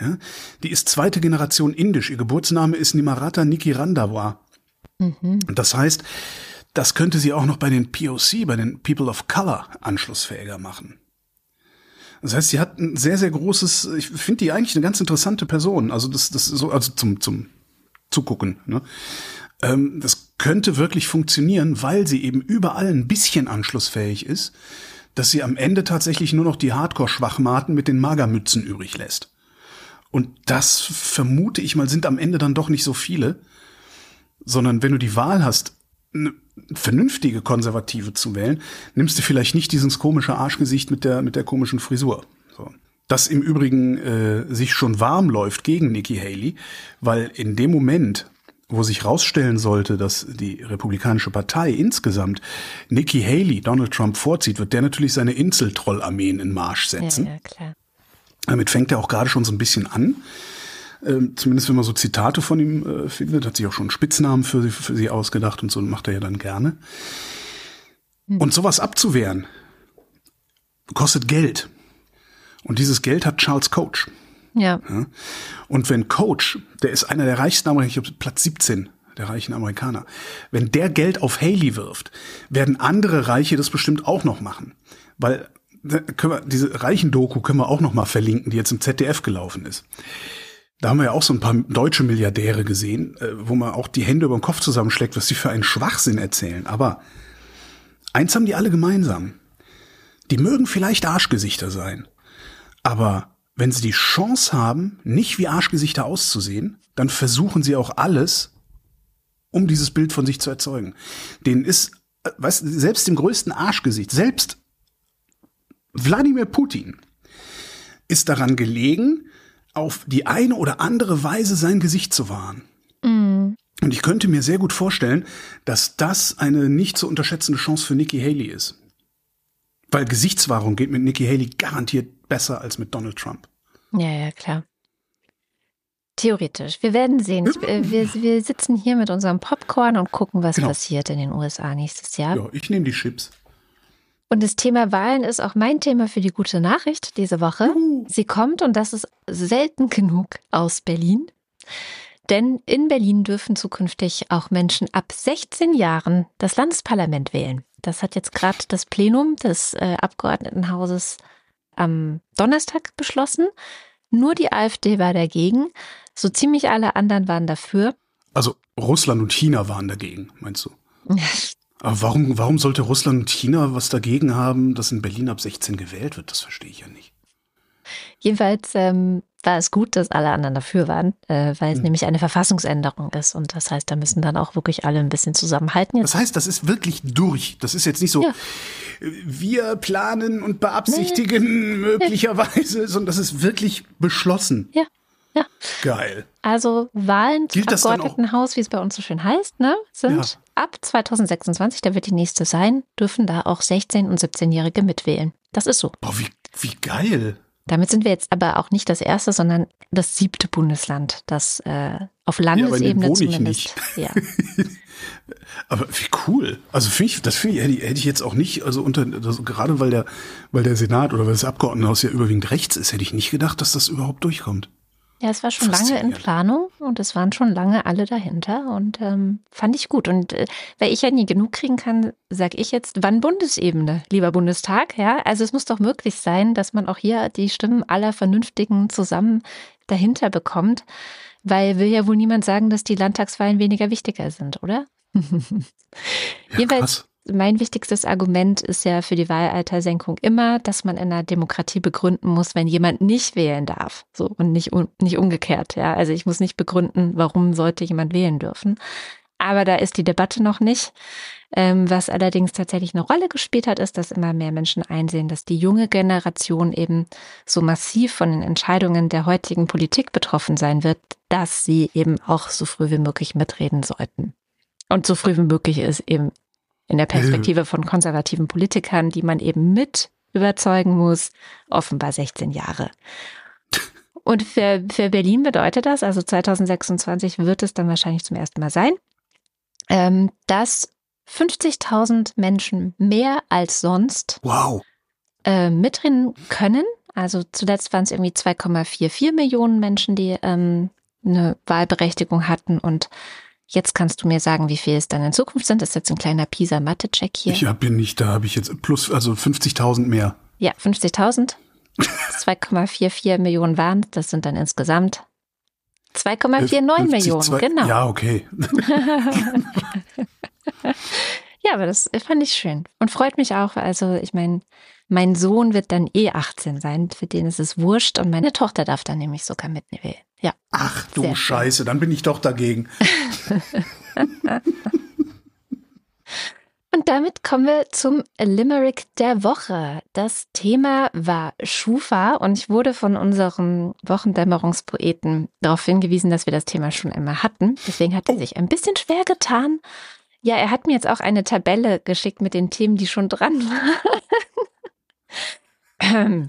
Ja? Die ist zweite Generation indisch. Ihr Geburtsname ist Nimarata Niki Randhawa. Mhm. Das heißt, das könnte sie auch noch bei den POC, bei den People of Color, anschlussfähiger machen. Das heißt, sie hat ein sehr, sehr großes, ich finde die eigentlich eine ganz interessante Person. Also das, das so, also zum, zum Zugucken. Ne? Ähm, das könnte wirklich funktionieren, weil sie eben überall ein bisschen anschlussfähig ist, dass sie am Ende tatsächlich nur noch die Hardcore-Schwachmaten mit den Magermützen übrig lässt. Und das vermute ich mal sind am Ende dann doch nicht so viele, sondern wenn du die Wahl hast, eine vernünftige Konservative zu wählen, nimmst du vielleicht nicht dieses komische Arschgesicht mit der mit der komischen Frisur. So. Das im Übrigen äh, sich schon warm läuft gegen Nikki Haley, weil in dem Moment, wo sich rausstellen sollte, dass die Republikanische Partei insgesamt Nikki Haley Donald Trump vorzieht, wird der natürlich seine Inseltrollarmeen in Marsch setzen. Ja, ja, klar. Damit fängt er auch gerade schon so ein bisschen an. Ähm, zumindest wenn man so Zitate von ihm äh, findet, hat sich auch schon Spitznamen für sie, für sie ausgedacht und so macht er ja dann gerne. Hm. Und sowas abzuwehren, kostet Geld. Und dieses Geld hat Charles Coach. Ja. ja. Und wenn Coach, der ist einer der reichsten Amerikaner, ich glaube Platz 17 der reichen Amerikaner, wenn der Geld auf Haley wirft, werden andere Reiche das bestimmt auch noch machen. Weil können wir, diese reichen Doku können wir auch noch mal verlinken, die jetzt im ZDF gelaufen ist. Da haben wir ja auch so ein paar deutsche Milliardäre gesehen, äh, wo man auch die Hände über den Kopf zusammenschlägt, was sie für einen Schwachsinn erzählen. Aber eins haben die alle gemeinsam. Die mögen vielleicht Arschgesichter sein. Aber wenn sie die Chance haben, nicht wie Arschgesichter auszusehen, dann versuchen sie auch alles, um dieses Bild von sich zu erzeugen. Denen ist, äh, weißt selbst im größten Arschgesicht, selbst Wladimir Putin ist daran gelegen, auf die eine oder andere Weise sein Gesicht zu wahren. Mhm. Und ich könnte mir sehr gut vorstellen, dass das eine nicht zu unterschätzende Chance für Nikki Haley ist. Weil Gesichtswahrung geht mit Nikki Haley garantiert besser als mit Donald Trump. Ja, ja, klar. Theoretisch. Wir werden sehen. Ich, äh, wir, wir sitzen hier mit unserem Popcorn und gucken, was genau. passiert in den USA nächstes Jahr. Ja, ich nehme die Chips. Und das Thema Wahlen ist auch mein Thema für die gute Nachricht diese Woche. Sie kommt, und das ist selten genug, aus Berlin. Denn in Berlin dürfen zukünftig auch Menschen ab 16 Jahren das Landesparlament wählen. Das hat jetzt gerade das Plenum des äh, Abgeordnetenhauses am Donnerstag beschlossen. Nur die AfD war dagegen. So ziemlich alle anderen waren dafür. Also Russland und China waren dagegen, meinst du? [LAUGHS] Aber warum, warum sollte Russland und China was dagegen haben, dass in Berlin ab 16 gewählt wird? Das verstehe ich ja nicht. Jedenfalls ähm, war es gut, dass alle anderen dafür waren, äh, weil es mhm. nämlich eine Verfassungsänderung ist. Und das heißt, da müssen dann auch wirklich alle ein bisschen zusammenhalten. Jetzt. Das heißt, das ist wirklich durch. Das ist jetzt nicht so, ja. wir planen und beabsichtigen nee. möglicherweise, sondern das ist wirklich beschlossen. Ja. Ja. Geil. Also Wahlen zum Abgeordnetenhaus, wie es bei uns so schön heißt, ne, sind ja. ab 2026, da wird die nächste sein, dürfen da auch 16- und 17-Jährige mitwählen. Das ist so. Boah, wie, wie geil. Damit sind wir jetzt aber auch nicht das erste, sondern das siebte Bundesland, das äh, auf Landesebene ja, zumindest. [LAUGHS] Ja. aber wie cool. Also finde ich, das finde ich, hätte, ich, hätte ich jetzt auch nicht, also unter, also gerade weil der, weil der Senat oder weil das Abgeordnetenhaus ja überwiegend rechts ist, hätte ich nicht gedacht, dass das überhaupt durchkommt. Ja, es war schon lange in Planung und es waren schon lange alle dahinter und ähm, fand ich gut. Und äh, weil ich ja nie genug kriegen kann, sage ich jetzt, wann Bundesebene, lieber Bundestag? Ja, also es muss doch möglich sein, dass man auch hier die Stimmen aller Vernünftigen zusammen dahinter bekommt, weil will ja wohl niemand sagen, dass die Landtagswahlen weniger wichtiger sind, oder? [LAUGHS] ja, Jedenfalls krass mein wichtigstes Argument ist ja für die Wahlaltersenkung immer, dass man in einer Demokratie begründen muss, wenn jemand nicht wählen darf. So und nicht, nicht umgekehrt. Ja, also ich muss nicht begründen, warum sollte jemand wählen dürfen. Aber da ist die Debatte noch nicht. Ähm, was allerdings tatsächlich eine Rolle gespielt hat, ist, dass immer mehr Menschen einsehen, dass die junge Generation eben so massiv von den Entscheidungen der heutigen Politik betroffen sein wird, dass sie eben auch so früh wie möglich mitreden sollten. Und so früh wie möglich ist eben in der Perspektive von konservativen Politikern, die man eben mit überzeugen muss, offenbar 16 Jahre. [LAUGHS] Und für, für Berlin bedeutet das, also 2026 wird es dann wahrscheinlich zum ersten Mal sein, ähm, dass 50.000 Menschen mehr als sonst Wow. äh, mitreden können. Also zuletzt waren es irgendwie 2,44 Millionen Menschen, die ähm, eine Wahlberechtigung hatten. Und jetzt kannst du mir sagen, wie viel es dann in Zukunft sind. Das ist jetzt ein kleiner PISA-Mathe-Check hier. Ich bin nicht, da habe ich jetzt plus, also 50.000 mehr. Ja, 50.000. 2,44 Millionen waren, das sind dann insgesamt 2,49 50, Millionen, zwei- genau. Ja, okay. [LAUGHS] Ja, aber das fand ich schön und freut mich auch. Also ich meine, mein Sohn wird dann eh 18 sein, für den ist es wurscht und meine Tochter darf dann nämlich sogar mitwählen. Ja, Ach du Sehr schön. Scheiße, dann bin ich doch dagegen. [LAUGHS] Und damit kommen wir zum Limerick der Woche. Das Thema war Schufa und ich wurde von unserem Wochendämmerungspoeten darauf hingewiesen, dass wir das Thema schon einmal hatten. Deswegen hat er sich ein bisschen schwer getan. Ja, er hat mir jetzt auch eine Tabelle geschickt mit den Themen, die schon dran waren.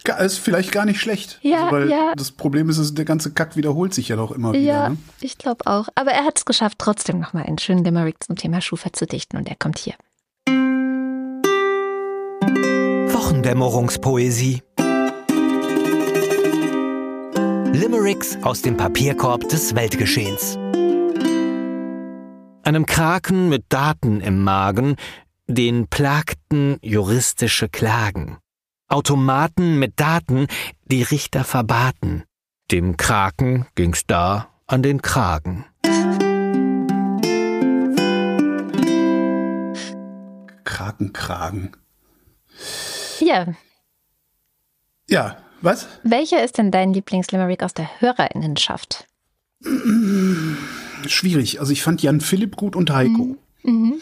Ga- Ist vielleicht gar nicht schlecht. Ja, also, weil ja. das Problem ist, es- der ganze Kack wiederholt sich ja doch immer wieder. Ja, Ne? ich glaube auch. Aber er hat es geschafft, trotzdem nochmal einen schönen Limerick zum Thema Schufa zu dichten und er kommt hier. Wochendämmerungspoesie. Limericks aus dem Papierkorb des Weltgeschehens. Einem Kraken mit Daten im Magen, den plagten juristische Klagen. Automaten mit Daten, die Richter verbaten. Dem Kraken ging's da an den Kragen. Krakenkragen. Ja, Ja, was? welcher ist denn dein Lieblingslimerick aus der Hörerinnenschaft? Schwierig. Also ich fand Jan Philipp gut und Heiko. Mhm.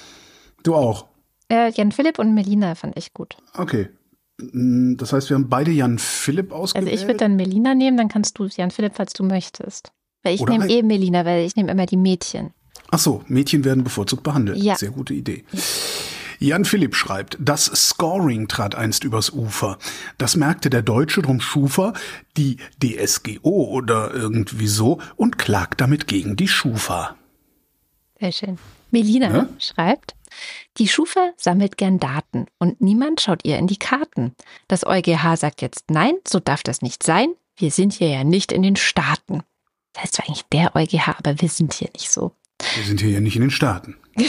Du auch. Äh, Jan Philipp und Melina fand ich gut. Okay. Mm, Das heißt, wir haben beide Jan Philipp Also ausgewählt. ich würde dann Melina nehmen, dann kannst du Jan Philipp, falls du möchtest. Weil ich Oder nehme eh Melina, weil ich nehme immer die Mädchen. Ach so, Mädchen werden bevorzugt behandelt. Ja. Sehr gute Idee. Jan Philipp schreibt, das Scoring trat einst übers Ufer. Das merkte der Deutsche, drum schuf er die DSGO oder irgendwie so und klagt damit gegen die Schufa. Sehr schön. Melina Ja? schreibt, die Schufa sammelt gern Daten und niemand schaut ihr in die Karten. Das EuGH sagt jetzt nein, so darf das nicht sein. Wir sind hier ja nicht in den Staaten. Das heißt zwar eigentlich der EuGH, aber wir sind hier nicht so. Wir sind hier ja nicht in den Staaten. [LAUGHS]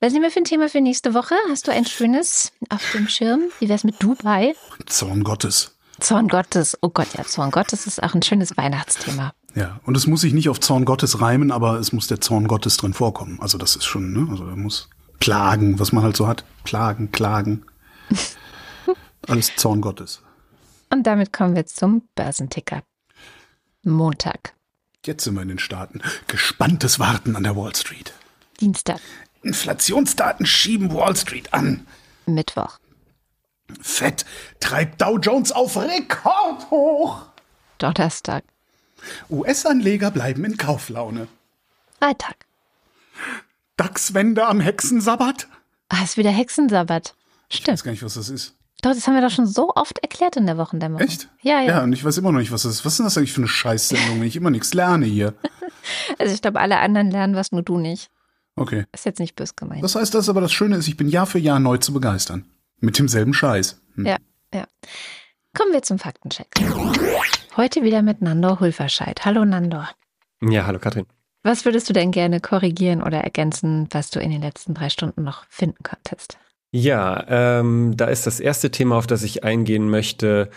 Was nehmen wir für ein Thema für nächste Woche? Hast du ein schönes auf dem Schirm? Wie wär's mit Dubai? Zorn Gottes. Zorn Gottes. Oh Gott, ja, Zorn Gottes ist auch ein schönes Weihnachtsthema. Ja, und es muss sich nicht auf Zorn Gottes reimen, aber es muss der Zorn Gottes drin vorkommen. Also das ist schon, ne? Also da muss Plagen, was man halt so hat. Plagen, Klagen. [LAUGHS] Alles Zorn Gottes. Und damit kommen wir zum Börsenticker. Montag, Jetzt sind wir in den Staaten. Gespanntes Warten an der Wall Street. Dienstag, Inflationsdaten schieben Wall Street an. Mittwoch, Fett treibt Dow Jones auf Rekord hoch. Donnerstag, US-Anleger bleiben in Kauflaune. Freitag. DAX-Wende am Hexensabbat. Ah, ist wieder Hexensabbat. Ich Stimmt. weiß gar nicht, was das ist. Doch, das haben wir doch schon so oft erklärt in der Wochendämmerung. Echt? Ja, ja. Ja, und ich weiß immer noch nicht, was das ist. Was ist denn das eigentlich für eine Scheißsendung, wenn ich immer nichts lerne hier? [LAUGHS] Also ich glaube, alle anderen lernen was, nur du nicht. Okay. Ist jetzt nicht bös gemeint. Das heißt, das aber das Schöne ist, ich bin Jahr für Jahr neu zu begeistern. Mit demselben Scheiß. Hm. Ja, ja. Kommen wir zum Faktencheck. Heute wieder mit Nandor Hulverscheid. Hallo Nandor. Ja, hallo Katrin. Was würdest du denn gerne korrigieren oder ergänzen, was du in den letzten drei Stunden noch finden konntest? Ja, ähm, da ist das erste Thema, auf das ich eingehen möchte,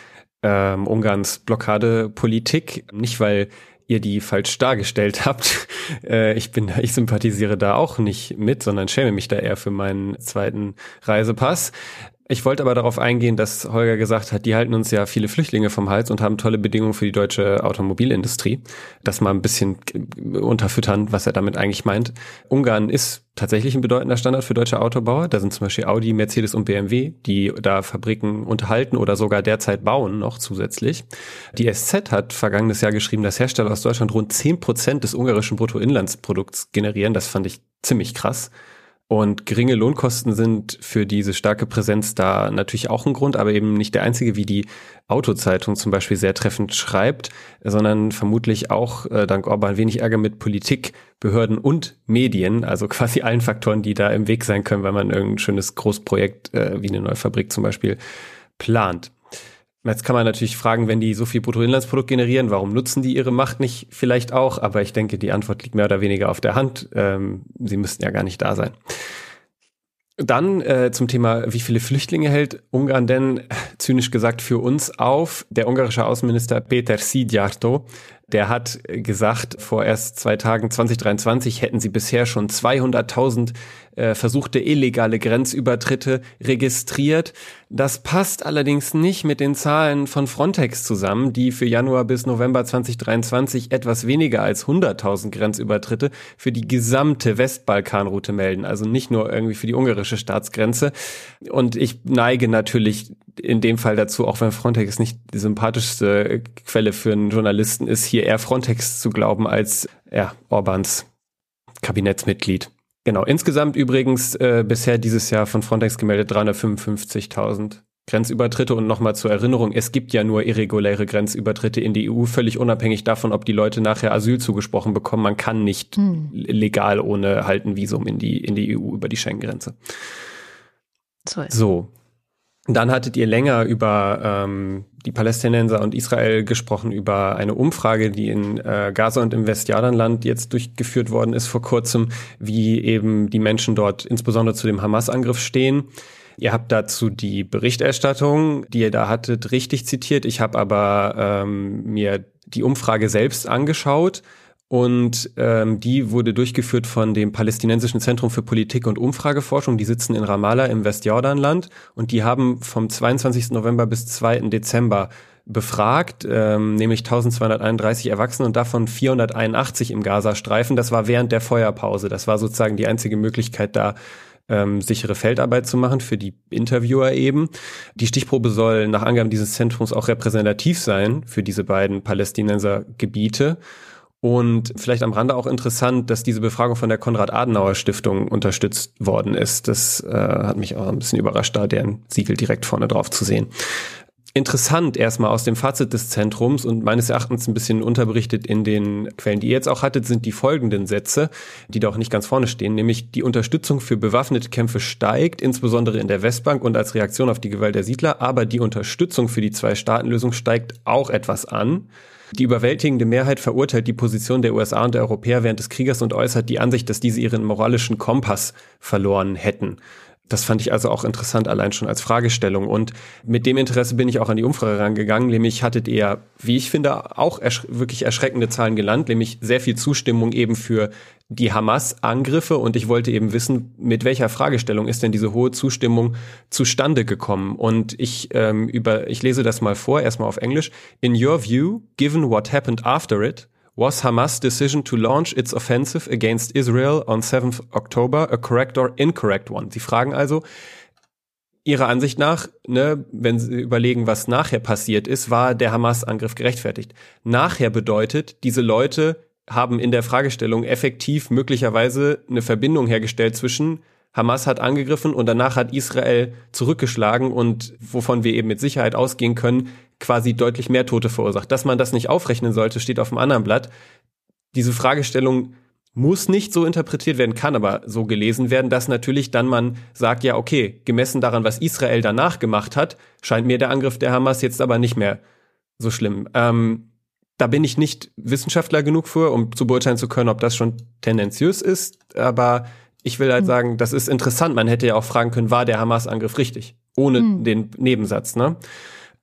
ähm, Ungarns Blockadepolitik. Nicht, weil ihr die falsch dargestellt [LAUGHS] habt. Äh, ich bin, ich sympathisiere da auch nicht mit, sondern schäme mich da eher für meinen zweiten Reisepass. Ich wollte aber darauf eingehen, dass Holger gesagt hat, die halten uns ja viele Flüchtlinge vom Hals und haben tolle Bedingungen für die deutsche Automobilindustrie. Das mal ein bisschen unterfüttern, was er damit eigentlich meint. Ungarn ist tatsächlich ein bedeutender Standard für deutsche Autobauer. Da sind zum Beispiel Audi, Mercedes und BMW, die da Fabriken unterhalten oder sogar derzeit bauen noch zusätzlich. Die SZ hat vergangenes Jahr geschrieben, dass Hersteller aus Deutschland rund zehn Prozent des ungarischen Bruttoinlandsprodukts generieren. Das fand ich ziemlich krass. Und geringe Lohnkosten sind für diese starke Präsenz da natürlich auch ein Grund, aber eben nicht der einzige, wie die Autozeitung zum Beispiel sehr treffend schreibt, sondern vermutlich auch äh, dank Orban wenig Ärger mit Politik, Behörden und Medien, also quasi [LAUGHS] allen Faktoren, die da im Weg sein können, wenn man irgendein schönes Großprojekt äh, wie eine neue Fabrik zum Beispiel plant. Jetzt kann man natürlich fragen, wenn die so viel Bruttoinlandsprodukt generieren, warum nutzen die ihre Macht nicht vielleicht auch? Aber ich denke, die Antwort liegt mehr oder weniger auf der Hand. Ähm, sie müssten ja gar nicht da sein. Dann äh, zum Thema, wie viele Flüchtlinge hält Ungarn denn, zynisch gesagt, für uns auf? Der ungarische Außenminister Peter Szijjártó der hat gesagt, vor erst zwei Tagen 2023 hätten sie bisher schon 200.000 äh, versuchte illegale Grenzübertritte registriert. Das passt allerdings nicht mit den Zahlen von Frontex zusammen, die für Januar bis November 2023 etwas weniger als 100.000 Grenzübertritte für die gesamte Westbalkanroute melden, also nicht nur irgendwie für die ungarische Staatsgrenze. Und ich neige natürlich in dem Fall dazu, auch wenn Frontex nicht die sympathischste Quelle für einen Journalisten ist, hier eher Frontex zu glauben als ja, Orbans Kabinettsmitglied. Genau, insgesamt übrigens äh, bisher dieses Jahr von Frontex gemeldet 355.000 Grenzübertritte und nochmal zur Erinnerung, es gibt ja nur irreguläre Grenzübertritte in die EU, völlig unabhängig davon, ob die Leute nachher Asyl zugesprochen bekommen. Man kann nicht hm. legal ohne halt ein Visum in die, in die EU über die Schengen-Grenze. So, so, dann hattet ihr länger über ähm, die Palästinenser und Israel gesprochen, über eine Umfrage, die in äh, Gaza und im Westjordanland jetzt durchgeführt worden ist vor kurzem, wie eben die Menschen dort insbesondere zu dem Hamas-Angriff stehen. Ihr habt dazu die Berichterstattung, die ihr da hattet, richtig zitiert. Ich habe aber ähm, mir die Umfrage selbst angeschaut und ähm, die wurde durchgeführt von dem Palästinensischen Zentrum für Politik und Umfrageforschung. Die sitzen in Ramallah im Westjordanland und die haben vom 22. November bis 2. Dezember befragt, ähm, nämlich 1231 Erwachsene und davon 481 im Gazastreifen. Das war während der Feuerpause. Das war sozusagen die einzige Möglichkeit da, ähm, sichere Feldarbeit zu machen für die Interviewer eben. Die Stichprobe soll nach Angaben dieses Zentrums auch repräsentativ sein für diese beiden Palästinenser Gebiete. Und vielleicht am Rande auch interessant, dass diese Befragung von der Konrad-Adenauer-Stiftung unterstützt worden ist. Das äh, hat mich auch ein bisschen überrascht, da deren Siegel direkt vorne drauf zu sehen. Interessant erstmal aus dem Fazit des Zentrums und meines Erachtens ein bisschen unterberichtet in den Quellen, die ihr jetzt auch hattet, sind die folgenden Sätze, die da auch nicht ganz vorne stehen, nämlich die Unterstützung für bewaffnete Kämpfe steigt, insbesondere in der Westbank und als Reaktion auf die Gewalt der Siedler, aber die Unterstützung für die Zwei-Staaten-Lösung steigt auch etwas an. Die überwältigende Mehrheit verurteilt die Position der USA und der Europäer während des Krieges und äußert die Ansicht, dass diese ihren moralischen Kompass verloren hätten. Das fand ich also auch interessant, allein schon als Fragestellung. Und mit dem Interesse bin ich auch an die Umfrage rangegangen. Nämlich hattet ihr, wie ich finde, auch ersch wirklich erschreckende Zahlen gelandet, nämlich sehr viel Zustimmung eben für die Hamas-Angriffe. Und ich wollte eben wissen, mit welcher Fragestellung ist denn diese hohe Zustimmung zustande gekommen? Und ich ähm, über, ich lese das mal vor, erstmal auf Englisch. In your view, given what happened after it, Was Hamas' decision to launch its offensive against Israel on 7th October a correct or incorrect one? Sie fragen also, Ihrer Ansicht nach, ne, wenn Sie überlegen, was nachher passiert ist, war der Hamas-Angriff gerechtfertigt. Nachher bedeutet, diese Leute haben in der Fragestellung effektiv möglicherweise eine Verbindung hergestellt zwischen Hamas hat angegriffen und danach hat Israel zurückgeschlagen und wovon wir eben mit Sicherheit ausgehen können, quasi deutlich mehr Tote verursacht. Dass man das nicht aufrechnen sollte, steht auf dem anderen Blatt. Diese Fragestellung muss nicht so interpretiert werden, kann aber so gelesen werden, dass natürlich dann man sagt, ja, okay, gemessen daran, was Israel danach gemacht hat, scheint mir der Angriff der Hamas jetzt aber nicht mehr so schlimm. Ähm, da bin ich nicht Wissenschaftler genug für, um zu beurteilen zu können, ob das schon tendenziös ist, aber ich will halt hm. sagen, das ist interessant. Man hätte ja auch fragen können, war der Hamas-Angriff richtig? Ohne hm. den Nebensatz, ne?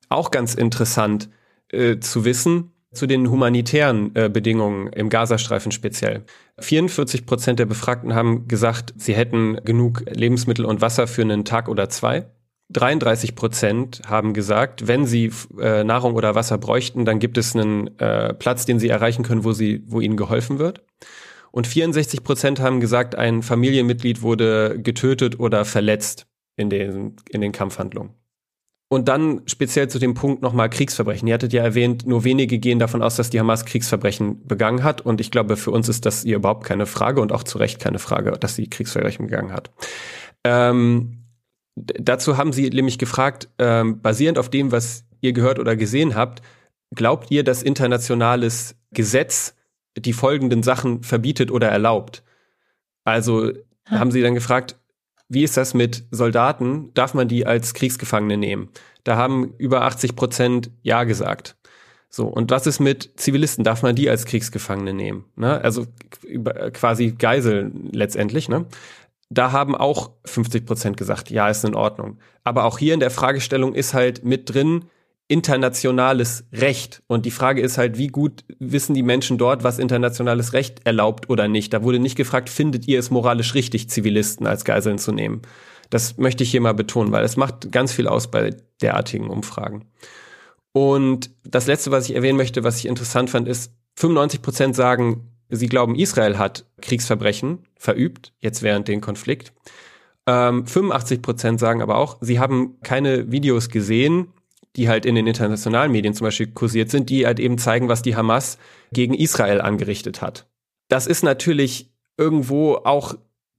Auch ganz interessant äh, zu wissen zu den humanitären äh, Bedingungen im Gazastreifen speziell. 44 Prozent der Befragten haben gesagt, sie hätten genug Lebensmittel und Wasser für einen Tag oder zwei. 33 Prozent haben gesagt, wenn sie äh, Nahrung oder Wasser bräuchten, dann gibt es einen äh, Platz, den sie erreichen können, wo sie, wo ihnen geholfen wird. Und 64 Prozent haben gesagt, ein Familienmitglied wurde getötet oder verletzt in den, in den Kampfhandlungen. Und dann speziell zu dem Punkt nochmal Kriegsverbrechen. Ihr hattet ja erwähnt, nur wenige gehen davon aus, dass die Hamas Kriegsverbrechen begangen hat. Und ich glaube, für uns ist das ihr überhaupt keine Frage und auch zu Recht keine Frage, dass sie Kriegsverbrechen begangen hat. Ähm, dazu haben sie nämlich gefragt, ähm, basierend auf dem, was ihr gehört oder gesehen habt, glaubt ihr, dass internationales Gesetz die folgenden Sachen verbietet oder erlaubt? Also hm. haben sie dann gefragt, wie ist das mit Soldaten? Darf man die als Kriegsgefangene nehmen? Da haben über 80 Prozent Ja gesagt. So, und was ist mit Zivilisten? Darf man die als Kriegsgefangene nehmen? Ne? Also quasi Geiseln letztendlich. Ne? Da haben auch 50 Prozent gesagt, ja, ist in Ordnung. Aber auch hier in der Fragestellung ist halt mit drin, internationales Recht. Und die Frage ist halt, wie gut wissen die Menschen dort, was internationales Recht erlaubt oder nicht. Da wurde nicht gefragt, findet ihr es moralisch richtig, Zivilisten als Geiseln zu nehmen. Das möchte ich hier mal betonen, weil es macht ganz viel aus bei derartigen Umfragen. Und das Letzte, was ich erwähnen möchte, was ich interessant fand, ist, 95 Prozent sagen, sie glauben, Israel hat Kriegsverbrechen verübt, jetzt während den Konflikt. Ähm, 85 Prozent sagen aber auch, sie haben keine Videos gesehen, die halt in den internationalen Medien zum Beispiel kursiert sind, die halt eben zeigen, was die Hamas gegen Israel angerichtet hat. Das ist natürlich irgendwo auch,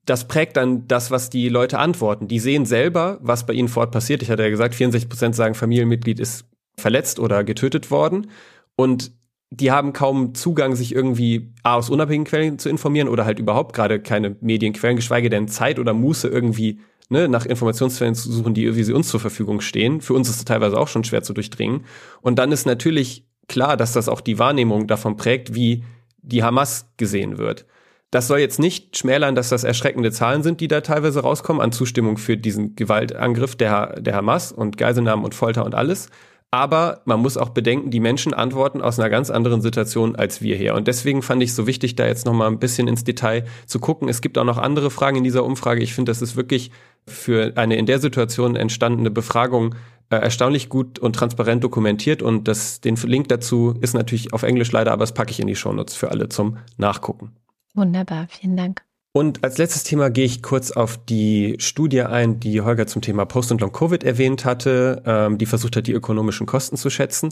das prägt dann das, was die Leute antworten. Die sehen selber, was bei ihnen fort passiert. Ich hatte ja gesagt, 64 Prozent sagen, Familienmitglied ist verletzt oder getötet worden. Und die haben kaum Zugang, sich irgendwie A, aus unabhängigen Quellen zu informieren oder halt überhaupt gerade keine Medienquellen, geschweige denn Zeit oder Muße irgendwie ne, nach Informationsquellen zu suchen, die irgendwie uns zur Verfügung stehen. Für uns ist es teilweise auch schon schwer zu durchdringen. Und dann ist natürlich klar, dass das auch die Wahrnehmung davon prägt, wie die Hamas gesehen wird. Das soll jetzt nicht schmälern, dass das erschreckende Zahlen sind, die da teilweise rauskommen an Zustimmung für diesen Gewaltangriff der, der Hamas und Geiselnahmen und Folter und alles. Aber man muss auch bedenken, die Menschen antworten aus einer ganz anderen Situation als wir hier. Und deswegen fand ich es so wichtig, da jetzt nochmal ein bisschen ins Detail zu gucken. Es gibt auch noch andere Fragen in dieser Umfrage. Ich finde, das ist wirklich für eine in der Situation entstandene Befragung äh, erstaunlich gut und transparent dokumentiert und das, den Link dazu ist natürlich auf Englisch leider, aber das packe ich in die Shownotes für alle zum Nachgucken. Wunderbar, vielen Dank. Und als letztes Thema gehe ich kurz auf die Studie ein, die Holger zum Thema Post- und Long-Covid erwähnt hatte, ähm, die versucht hat, die ökonomischen Kosten zu schätzen.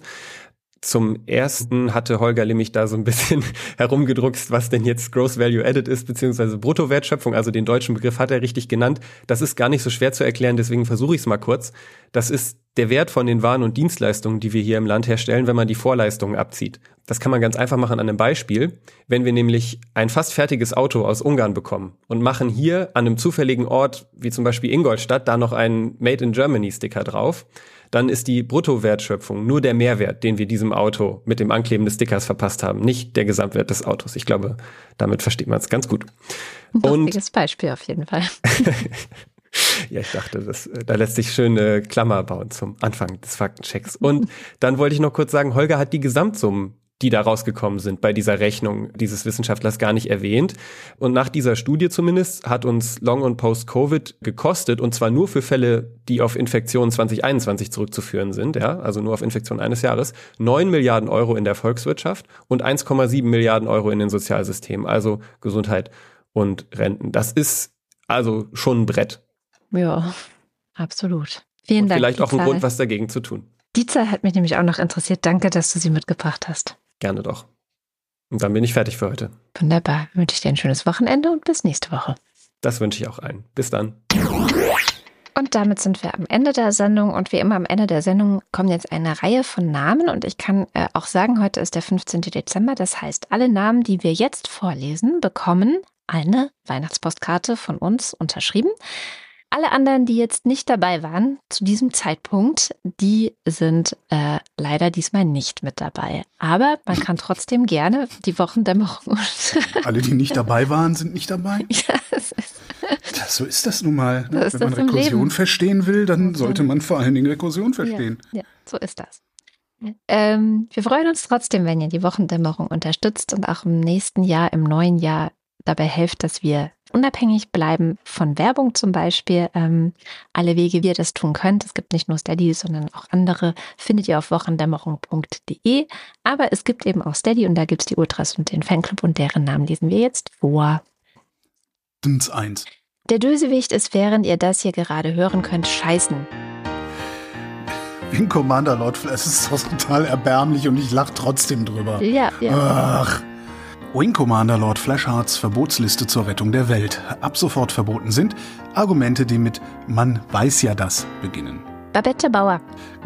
Zum ersten hatte Holger nämlich da so ein bisschen [LAUGHS] herumgedruckst, was denn jetzt Gross Value Added ist, beziehungsweise Bruttowertschöpfung, also den deutschen Begriff hat er richtig genannt. Das ist gar nicht so schwer zu erklären, deswegen versuche ich es mal kurz. Das ist der Wert von den Waren und Dienstleistungen, die wir hier im Land herstellen, wenn man die Vorleistungen abzieht. Das kann man ganz einfach machen an einem Beispiel. Wenn wir nämlich ein fast fertiges Auto aus Ungarn bekommen und machen hier an einem zufälligen Ort, wie zum Beispiel Ingolstadt, da noch einen Made in Germany Sticker drauf, dann ist die Bruttowertschöpfung nur der Mehrwert, den wir diesem Auto mit dem Ankleben des Stickers verpasst haben, nicht der Gesamtwert des Autos. Ich glaube, damit versteht man es ganz gut. Ein lustiges Beispiel auf jeden Fall. [LAUGHS] [LAUGHS] ja, ich dachte, das, da lässt sich schöne Klammer bauen zum Anfang des Faktenchecks. Und [LAUGHS] dann wollte ich noch kurz sagen, Holger hat die Gesamtsummen die da rausgekommen sind bei dieser Rechnung dieses Wissenschaftlers gar nicht erwähnt. Und nach dieser Studie zumindest hat uns Long- und Post-Covid gekostet, und zwar nur für Fälle, die auf Infektionen 2021 zurückzuführen sind, ja, also nur auf Infektionen eines Jahres, 9 Milliarden Euro in der Volkswirtschaft und 1,7 Milliarden Euro in den Sozialsystemen, also Gesundheit und Renten. Das ist also schon ein Brett. Ja, absolut. Vielen und Dank. Vielleicht auch ein Grund, was dagegen zu tun. Die Zahl hat mich nämlich auch noch interessiert. Danke, dass du sie mitgebracht hast. Gerne doch. Und dann bin ich fertig für heute. Wunderbar. Wünsche ich dir ein schönes Wochenende und bis nächste Woche. Das wünsche ich auch allen. Bis dann. Und damit sind wir am Ende der Sendung. Und wie immer am Ende der Sendung kommen jetzt eine Reihe von Namen. Und ich kann äh, auch sagen, heute ist der 15. Dezember. Das heißt, alle Namen, die wir jetzt vorlesen, bekommen eine Weihnachtspostkarte von uns unterschrieben. Alle anderen, die jetzt nicht dabei waren zu diesem Zeitpunkt, die sind äh, leider diesmal nicht mit dabei. Aber man kann trotzdem gerne die Wochendämmerung. [LAUGHS] Alle, die nicht dabei waren, sind nicht dabei? ja, das ist das, so ist das nun mal. So Wenn man Rekursion verstehen will, dann sollte man vor allen Dingen Rekursion verstehen. Ja, ja so ist das. Ähm, wir freuen uns trotzdem, wenn ihr die Wochendämmerung unterstützt und auch im nächsten Jahr, im neuen Jahr dabei helft, dass wir unabhängig bleiben von Werbung zum Beispiel. Ähm, alle Wege, wie ihr das tun könnt, es gibt nicht nur Steady, sondern auch andere, findet ihr auf wochendämmerung.de. Aber es gibt eben auch Steady und da gibt es die Ultras und den Fanclub und deren Namen lesen wir jetzt vor. Dins eins. Der Dösewicht ist, während ihr das hier gerade hören könnt, scheißen. Wing Commander Lord Flash ist total erbärmlich und ich lach trotzdem drüber. Ja, ja. Ach. Wing Commander Lord Flashhearts Verbotsliste zur Rettung der Welt. Ab sofort verboten sind Argumente, die mit Man weiß ja das beginnen. Babette Bauer.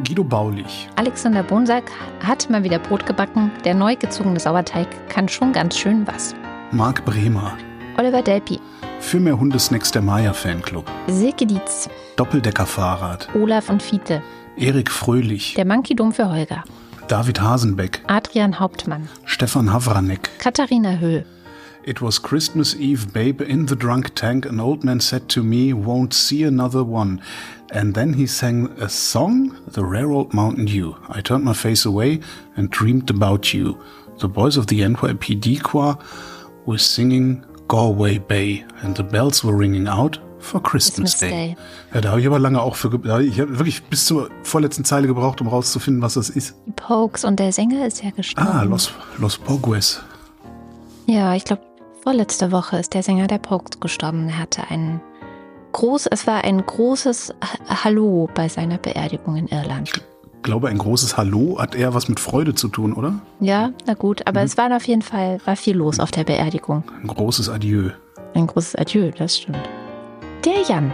Guido Baulich. Alexander Bonsack hat mal wieder Brot gebacken. Der neu gezogene Sauerteig kann schon ganz schön was. Marc Bremer. Oliver Delpi. Für mehr Hundesnacks der Maya Fanclub. Silke Dietz. Doppeldeckerfahrrad. Olaf und Fiete. Erik Fröhlich. Der Monkey Dom für Holger. David Hasenbeck. Adrian Hauptmann. Stefan Havranek. Katharina Höhl. It was Christmas Eve, babe, in the drunk tank. An old man said to me, Won't see another one. And then he sang a song, The Rare Old Mountain Dew. I turned my face away and dreamed about you. The boys of the NYPD choir were singing Galway Bay, and the bells were ringing out for Christmas, Christmas Day. Day. Ja, da habe ich aber lange auch für. Ich habe wirklich bis zur vorletzten Zeile gebraucht, um rauszufinden, was das ist. Die Pokes und der Sänger ist ja gestorben. Ah, Los, Los Pogues. Ja, ich glaube, vorletzte Woche ist der Sänger der Pokes gestorben. Er hatte ein groß, es war ein großes Ha- Hallo bei seiner Beerdigung in Irland. Ich glaube, ein großes Hallo hat eher was mit Freude zu tun, oder? Ja, na gut, aber es war auf jeden Fall, war viel los auf der Beerdigung. Ein großes Adieu. Ein großes Adieu, das stimmt. Der Jan,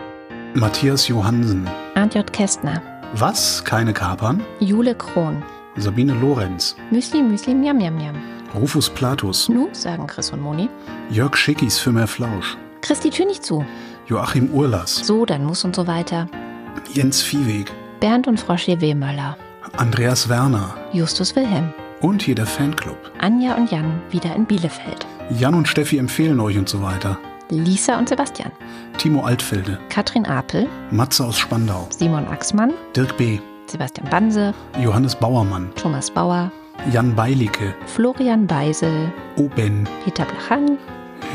Matthias Johansen. Arndt J. Kästner, Was? Keine Kapern? Jule Krohn, Sabine Lorenz. Müsli Müsli Miam Miam Miam. Rufus Platus. Nu, sagen Chris und Moni. Jörg Schickis für mehr Flausch. Christi Tür nicht zu. Joachim Urlas. So, dann muss und so weiter. Jens Viehweg. Bernd und Frau Wehmöller. Andreas Werner. Justus Wilhelm. Und hier der Fanclub. Anja und Jan wieder in Bielefeld. Jan und Steffi empfehlen euch und so weiter. Lisa und Sebastian. Timo Altfelde. Katrin Apel. Matze aus Spandau. Simon Axmann. Dirk B. Sebastian Banse. Johannes Bauermann. Thomas Bauer. Jan Beilicke. Florian Beisel. Oben. Peter Blachan.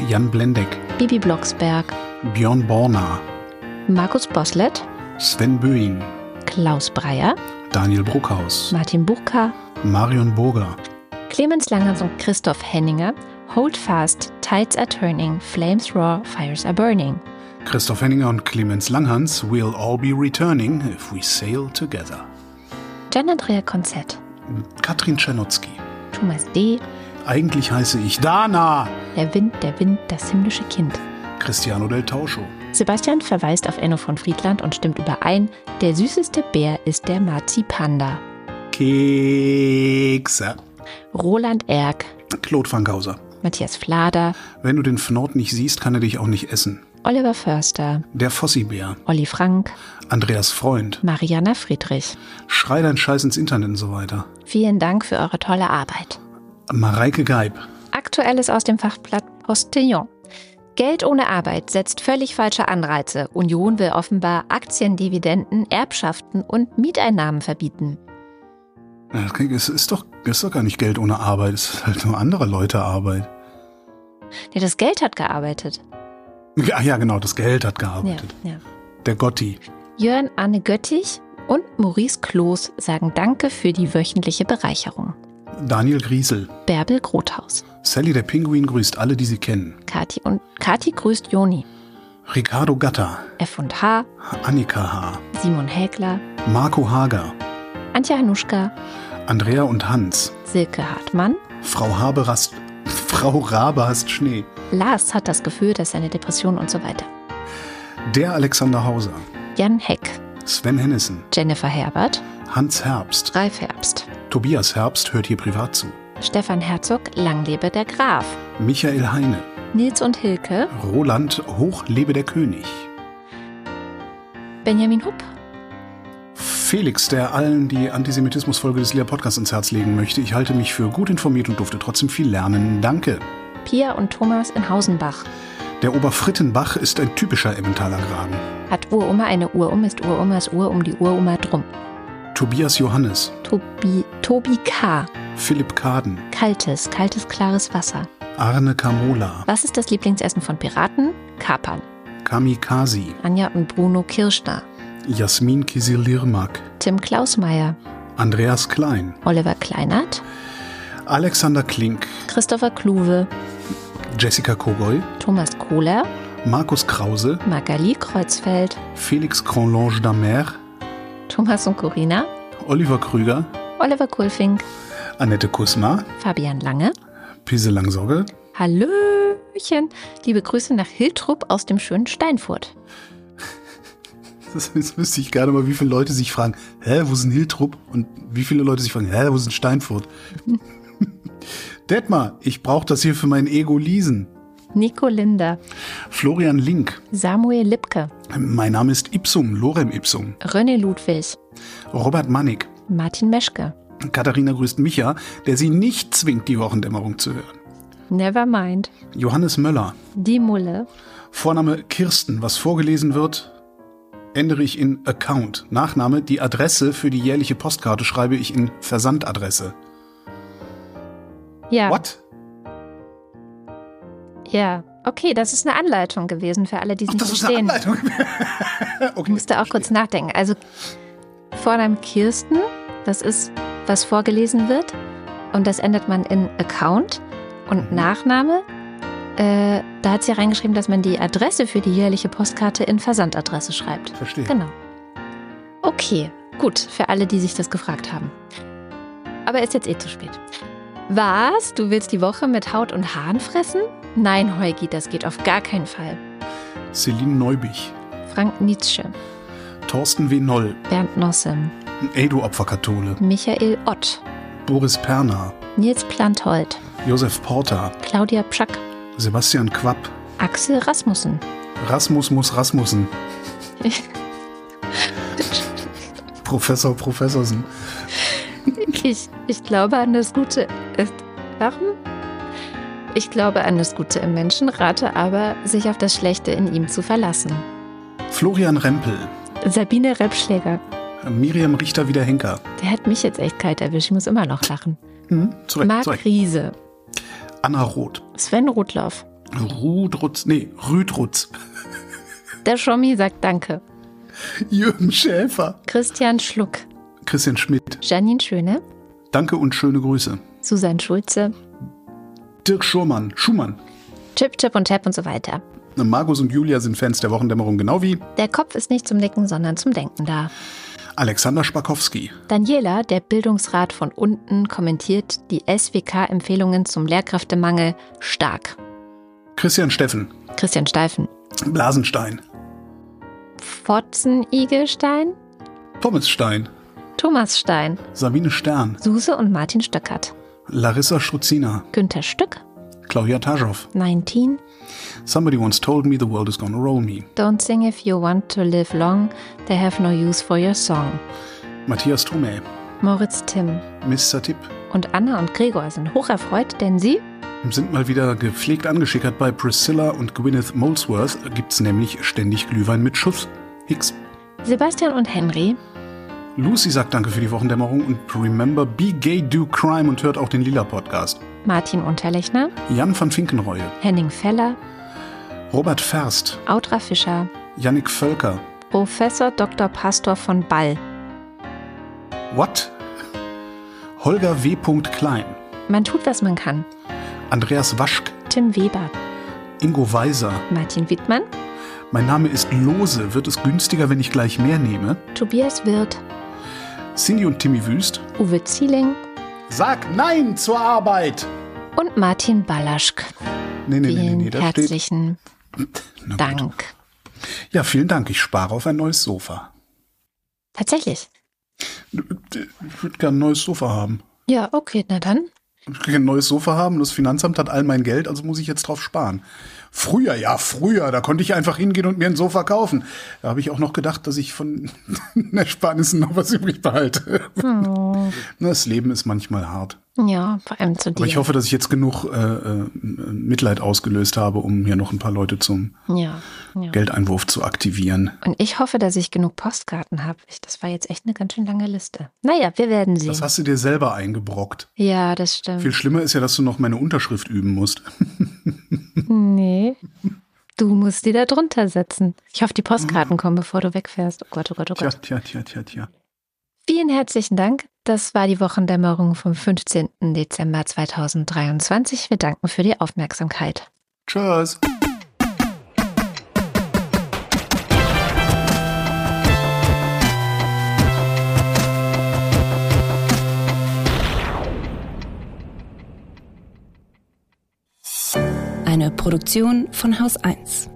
Jan Blendeck. Bibi Blocksberg. Björn Borna. Markus Boslett. Sven Böing. Klaus Breyer. Daniel Bruckhaus. Martin Buchka. Marion Burger. Clemens Langhans und Christoph Henninger. Hold fast. Tides are turning. Flames roar. Fires are burning. Christoph Henninger und Clemens Langhans We'll all be returning if we sail together. Gian Andrea Konzett. Katrin Czernotzki. Thomas D. Eigentlich heiße ich Dana. Der Wind, der Wind, das himmlische Kind. Cristiano del Tauscho. Sebastian verweist auf Enno von Friedland und stimmt überein, der süßeste Bär ist der Marzipanda. Kekse. Roland Erck, Claude Fankhauser. Matthias Flader, Wenn du den Fnord nicht siehst, kann er dich auch nicht essen. Oliver Förster, Der Fossibär. Olli Frank, Andreas Freund. Mariana Friedrich. Schrei dein Scheiß ins Internet und so weiter. Vielen Dank für eure tolle Arbeit. Mareike Geib. Aktuelles aus dem Fachblatt Postillon. Geld ohne Arbeit setzt völlig falsche Anreize. Union will offenbar Aktiendividenden, Erbschaften und Mieteinnahmen verbieten. Es ist doch, ist doch gar nicht Geld ohne Arbeit. Es ist halt nur andere Leute Arbeit. Ja, das Geld hat gearbeitet. Ja, ja, genau, das Geld hat Ja, gearbeitet. ja. Der Gotti. Jörn Arne Göttich und Maurice Kloß sagen Danke für die wöchentliche Bereicherung. Daniel Griesel. Bärbel Grothaus. Sally der Pinguin grüßt alle, die sie kennen. Kati und Kati grüßt Joni. Ricardo Gatter. F und H. Annika H. Simon Hägler. Marco Hager. Antje Hanuschka. Andrea und Hans. Silke Hartmann. Frau Habe rast, [LAUGHS] Frau Rabe hast Schnee. Lars hat das Gefühl, dass seine Depression und so weiter. Der Alexander Hauser. Jan Heck. Sven Hennissen. Jennifer Herbert. Hans Herbst. Ralf Herbst. Tobias Herbst hört hier privat zu. Stefan Herzog. Lang lebe der Graf. Michael Heine. Nils und Hilke. Roland Hoch lebe der König. Benjamin Hupp. Felix, der allen die Antisemitismusfolge des Lea Podcasts ins Herz legen möchte. Ich halte mich für gut informiert und durfte trotzdem viel lernen. Danke. Pia und Thomas in Hausenbach. Der Oberfrittenbach ist ein typischer Emmentaler Graben. Hat Uroma eine Urum, ist Uromas Uhr um die Uroma drum. Tobias Johannes. Tobi, Tobi K. Philipp Kaden. Kaltes, kaltes, klares Wasser. Arne Kamola. Was ist das Lieblingsessen von Piraten? Kapern. Kamikaze. Anja und Bruno Kirschner. Jasmin Kisilirmak. Tim Klausmeier. Andreas Klein. Oliver Kleinert. Alexander Klink. Christopher Kluwe. Jessica Kogoy. Thomas Kohler. Markus Krause. Magali Kreuzfeld. Felix Cronlange d'Amer. Thomas und Corina. Oliver Krüger. Oliver Kulfink. Annette Kusma. Fabian Lange. Pise Langsogge. Hallöchen. Liebe Grüße nach Hiltrup aus dem schönen Steinfurt. Das, [LAUGHS] das wüsste ich gerne mal, wie viele Leute sich fragen, hä, wo ist denn Hiltrup? Und wie viele Leute sich fragen, hä, wo ist denn Steinfurt? [LAUGHS] Detmar, ich brauche das hier für mein Ego leasen. Nico Linder. Florian Link. Samuel Lipke. Mein Name ist Ipsum, Lorem Ipsum. René Ludwig. Robert Mannig. Martin Meschke. Katharina grüßt Micha, der sie nicht zwingt, die Wochendämmerung zu hören. Never mind. Johannes Möller. Die Mulle. Vorname Kirsten. Was vorgelesen wird, ändere ich in Account. Nachname, die Adresse für die jährliche Postkarte schreibe ich in Versandadresse. Ja. What? Ja. Okay, das ist eine Anleitung gewesen für alle, die es Ach, nicht das ist eine verstehen. Anleitung. [LAUGHS] okay. Ich musste auch kurz nachdenken. Also Vorname Kirsten, das ist, was vorgelesen wird. Und das ändert man in Account. Und Mhm. Nachname, äh, da hat sie reingeschrieben, dass man die Adresse für die jährliche Postkarte in Versandadresse schreibt. Verstehe. Genau. Okay, gut, für alle, die sich das gefragt haben. Aber ist jetzt eh zu spät. Was? Du willst die Woche mit Haut und Haaren fressen? Nein, Heugi, das geht auf gar keinen Fall. Celine Neubich. Frank Nietzsche, Thorsten W. Noll. Bernd Nossem, Edo-Opferkathole. Michael Ott, Boris Perner. Nils Planthold, Josef Porter. Claudia Pschack, Sebastian Quapp. Axel Rasmussen. Rasmus muss Rasmussen. [LAUGHS] Professor Professorsen. Ich, ich glaube an das Gute. äh, Warum? Ich glaube an das Gute im Menschen, rate aber, sich auf das Schlechte in ihm zu verlassen. Florian Rempel. Sabine Repschläger. Miriam Richter-Wiederhenker. Der hat mich jetzt echt kalt erwischt. Ich muss immer noch lachen. Hm, zurecht, Marc zurecht. Riese. Anna Roth. Sven Rudloff. Rudrutz, nee, Rüdrutz. Der Schommi sagt Danke. Jürgen Schäfer. Christian Schluck. Christian Schmidt. Janine Schöne. Danke und schöne Grüße. Susanne Schulze. Dirk Schurmann. Schumann. Chip, Chip und Chap und so weiter. Markus und Julia sind Fans der Wochendämmerung, genau wie Der Kopf ist nicht zum Nicken, sondern zum Denken da. Alexander Spakowski. Daniela, der Bildungsrat von unten, kommentiert die SWK-Empfehlungen zum Lehrkräftemangel stark. Christian Steffen. Christian Steifen. Blasenstein. Fotzen-Igelstein. Thomas Stein. Thomas Stein. Sabine Stern. Suse und Martin Stöckert. Larissa Struzina. Günther Stück. Claudia Taschow. 19. Somebody once told me the world is gonna roll me. Don't sing if you want to live long. They have no use for your song. Matthias Thome. Moritz Timm. Mr. Tipp. Und Anna und Gregor sind hocherfreut, denn sie Sind mal wieder gepflegt angeschickert. Bei Priscilla und Gwyneth Molesworth gibt's nämlich ständig Glühwein mit Schuss. Hicks. Sebastian und Henry, Lucy sagt Danke für die Wochendämmerung und remember, be gay, do crime und hört auch den Lila Podcast. Martin Unterlechner, Jan van Finkenreue. Henning Feller, Robert Ferst. Audra Fischer, Yannick Völker. Professor Dr. Pastor von Ball. What? Holger W. Klein. Man tut, was man kann. Andreas Waschk. Tim Weber, Ingo Weiser. Martin Wittmann, Mein Name ist Lose. Wird es günstiger, wenn ich gleich mehr nehme? Tobias Wirth, Cindy und Timmy Wüst. Uwe Zieling Sag Nein zur Arbeit! und Martin Ballaschk. Nee, nee, nee, nee, Vielen nee, da steht. herzlichen. [CLEARS THROAT] Dank. Ja, vielen Dank. Ich spare auf ein neues Sofa. Tatsächlich. Ich würde gerne ein neues Sofa haben. Ja, okay, na dann. Ich will ein neues Sofa haben. Das Finanzamt hat all mein Geld, also muss ich jetzt drauf sparen. Früher, ja, früher, da konnte ich einfach hingehen und mir ein Sofa kaufen. Da habe ich auch noch gedacht, dass ich von [LAUGHS] den Ersparnissen noch was übrig behalte. Oh. [LAUGHS] Das Leben ist manchmal hart. Ja, vor allem zu dir. Aber ich hoffe, dass ich jetzt genug äh, äh, Mitleid ausgelöst habe, um hier noch ein paar Leute zum ja, ja. Geldeinwurf zu aktivieren. Und ich hoffe, dass ich genug Postkarten habe. Das war jetzt echt eine ganz schön lange Liste. Naja, wir werden sehen. Das hast du dir selber eingebrockt. Ja, das stimmt. Viel schlimmer ist ja, dass du noch meine Unterschrift üben musst. [LAUGHS] Nee. Du musst die da drunter setzen. Ich hoffe, die Postkarten kommen, bevor du wegfährst. Oh Gott, oh Gott, oh Gott. Tja, tja, tja, tja, tja. Vielen herzlichen Dank. Das war die Wochendämmerung vom 15. Dezember 2023. Wir danken für die Aufmerksamkeit. Tschüss. Eine Produktion von Haus 1.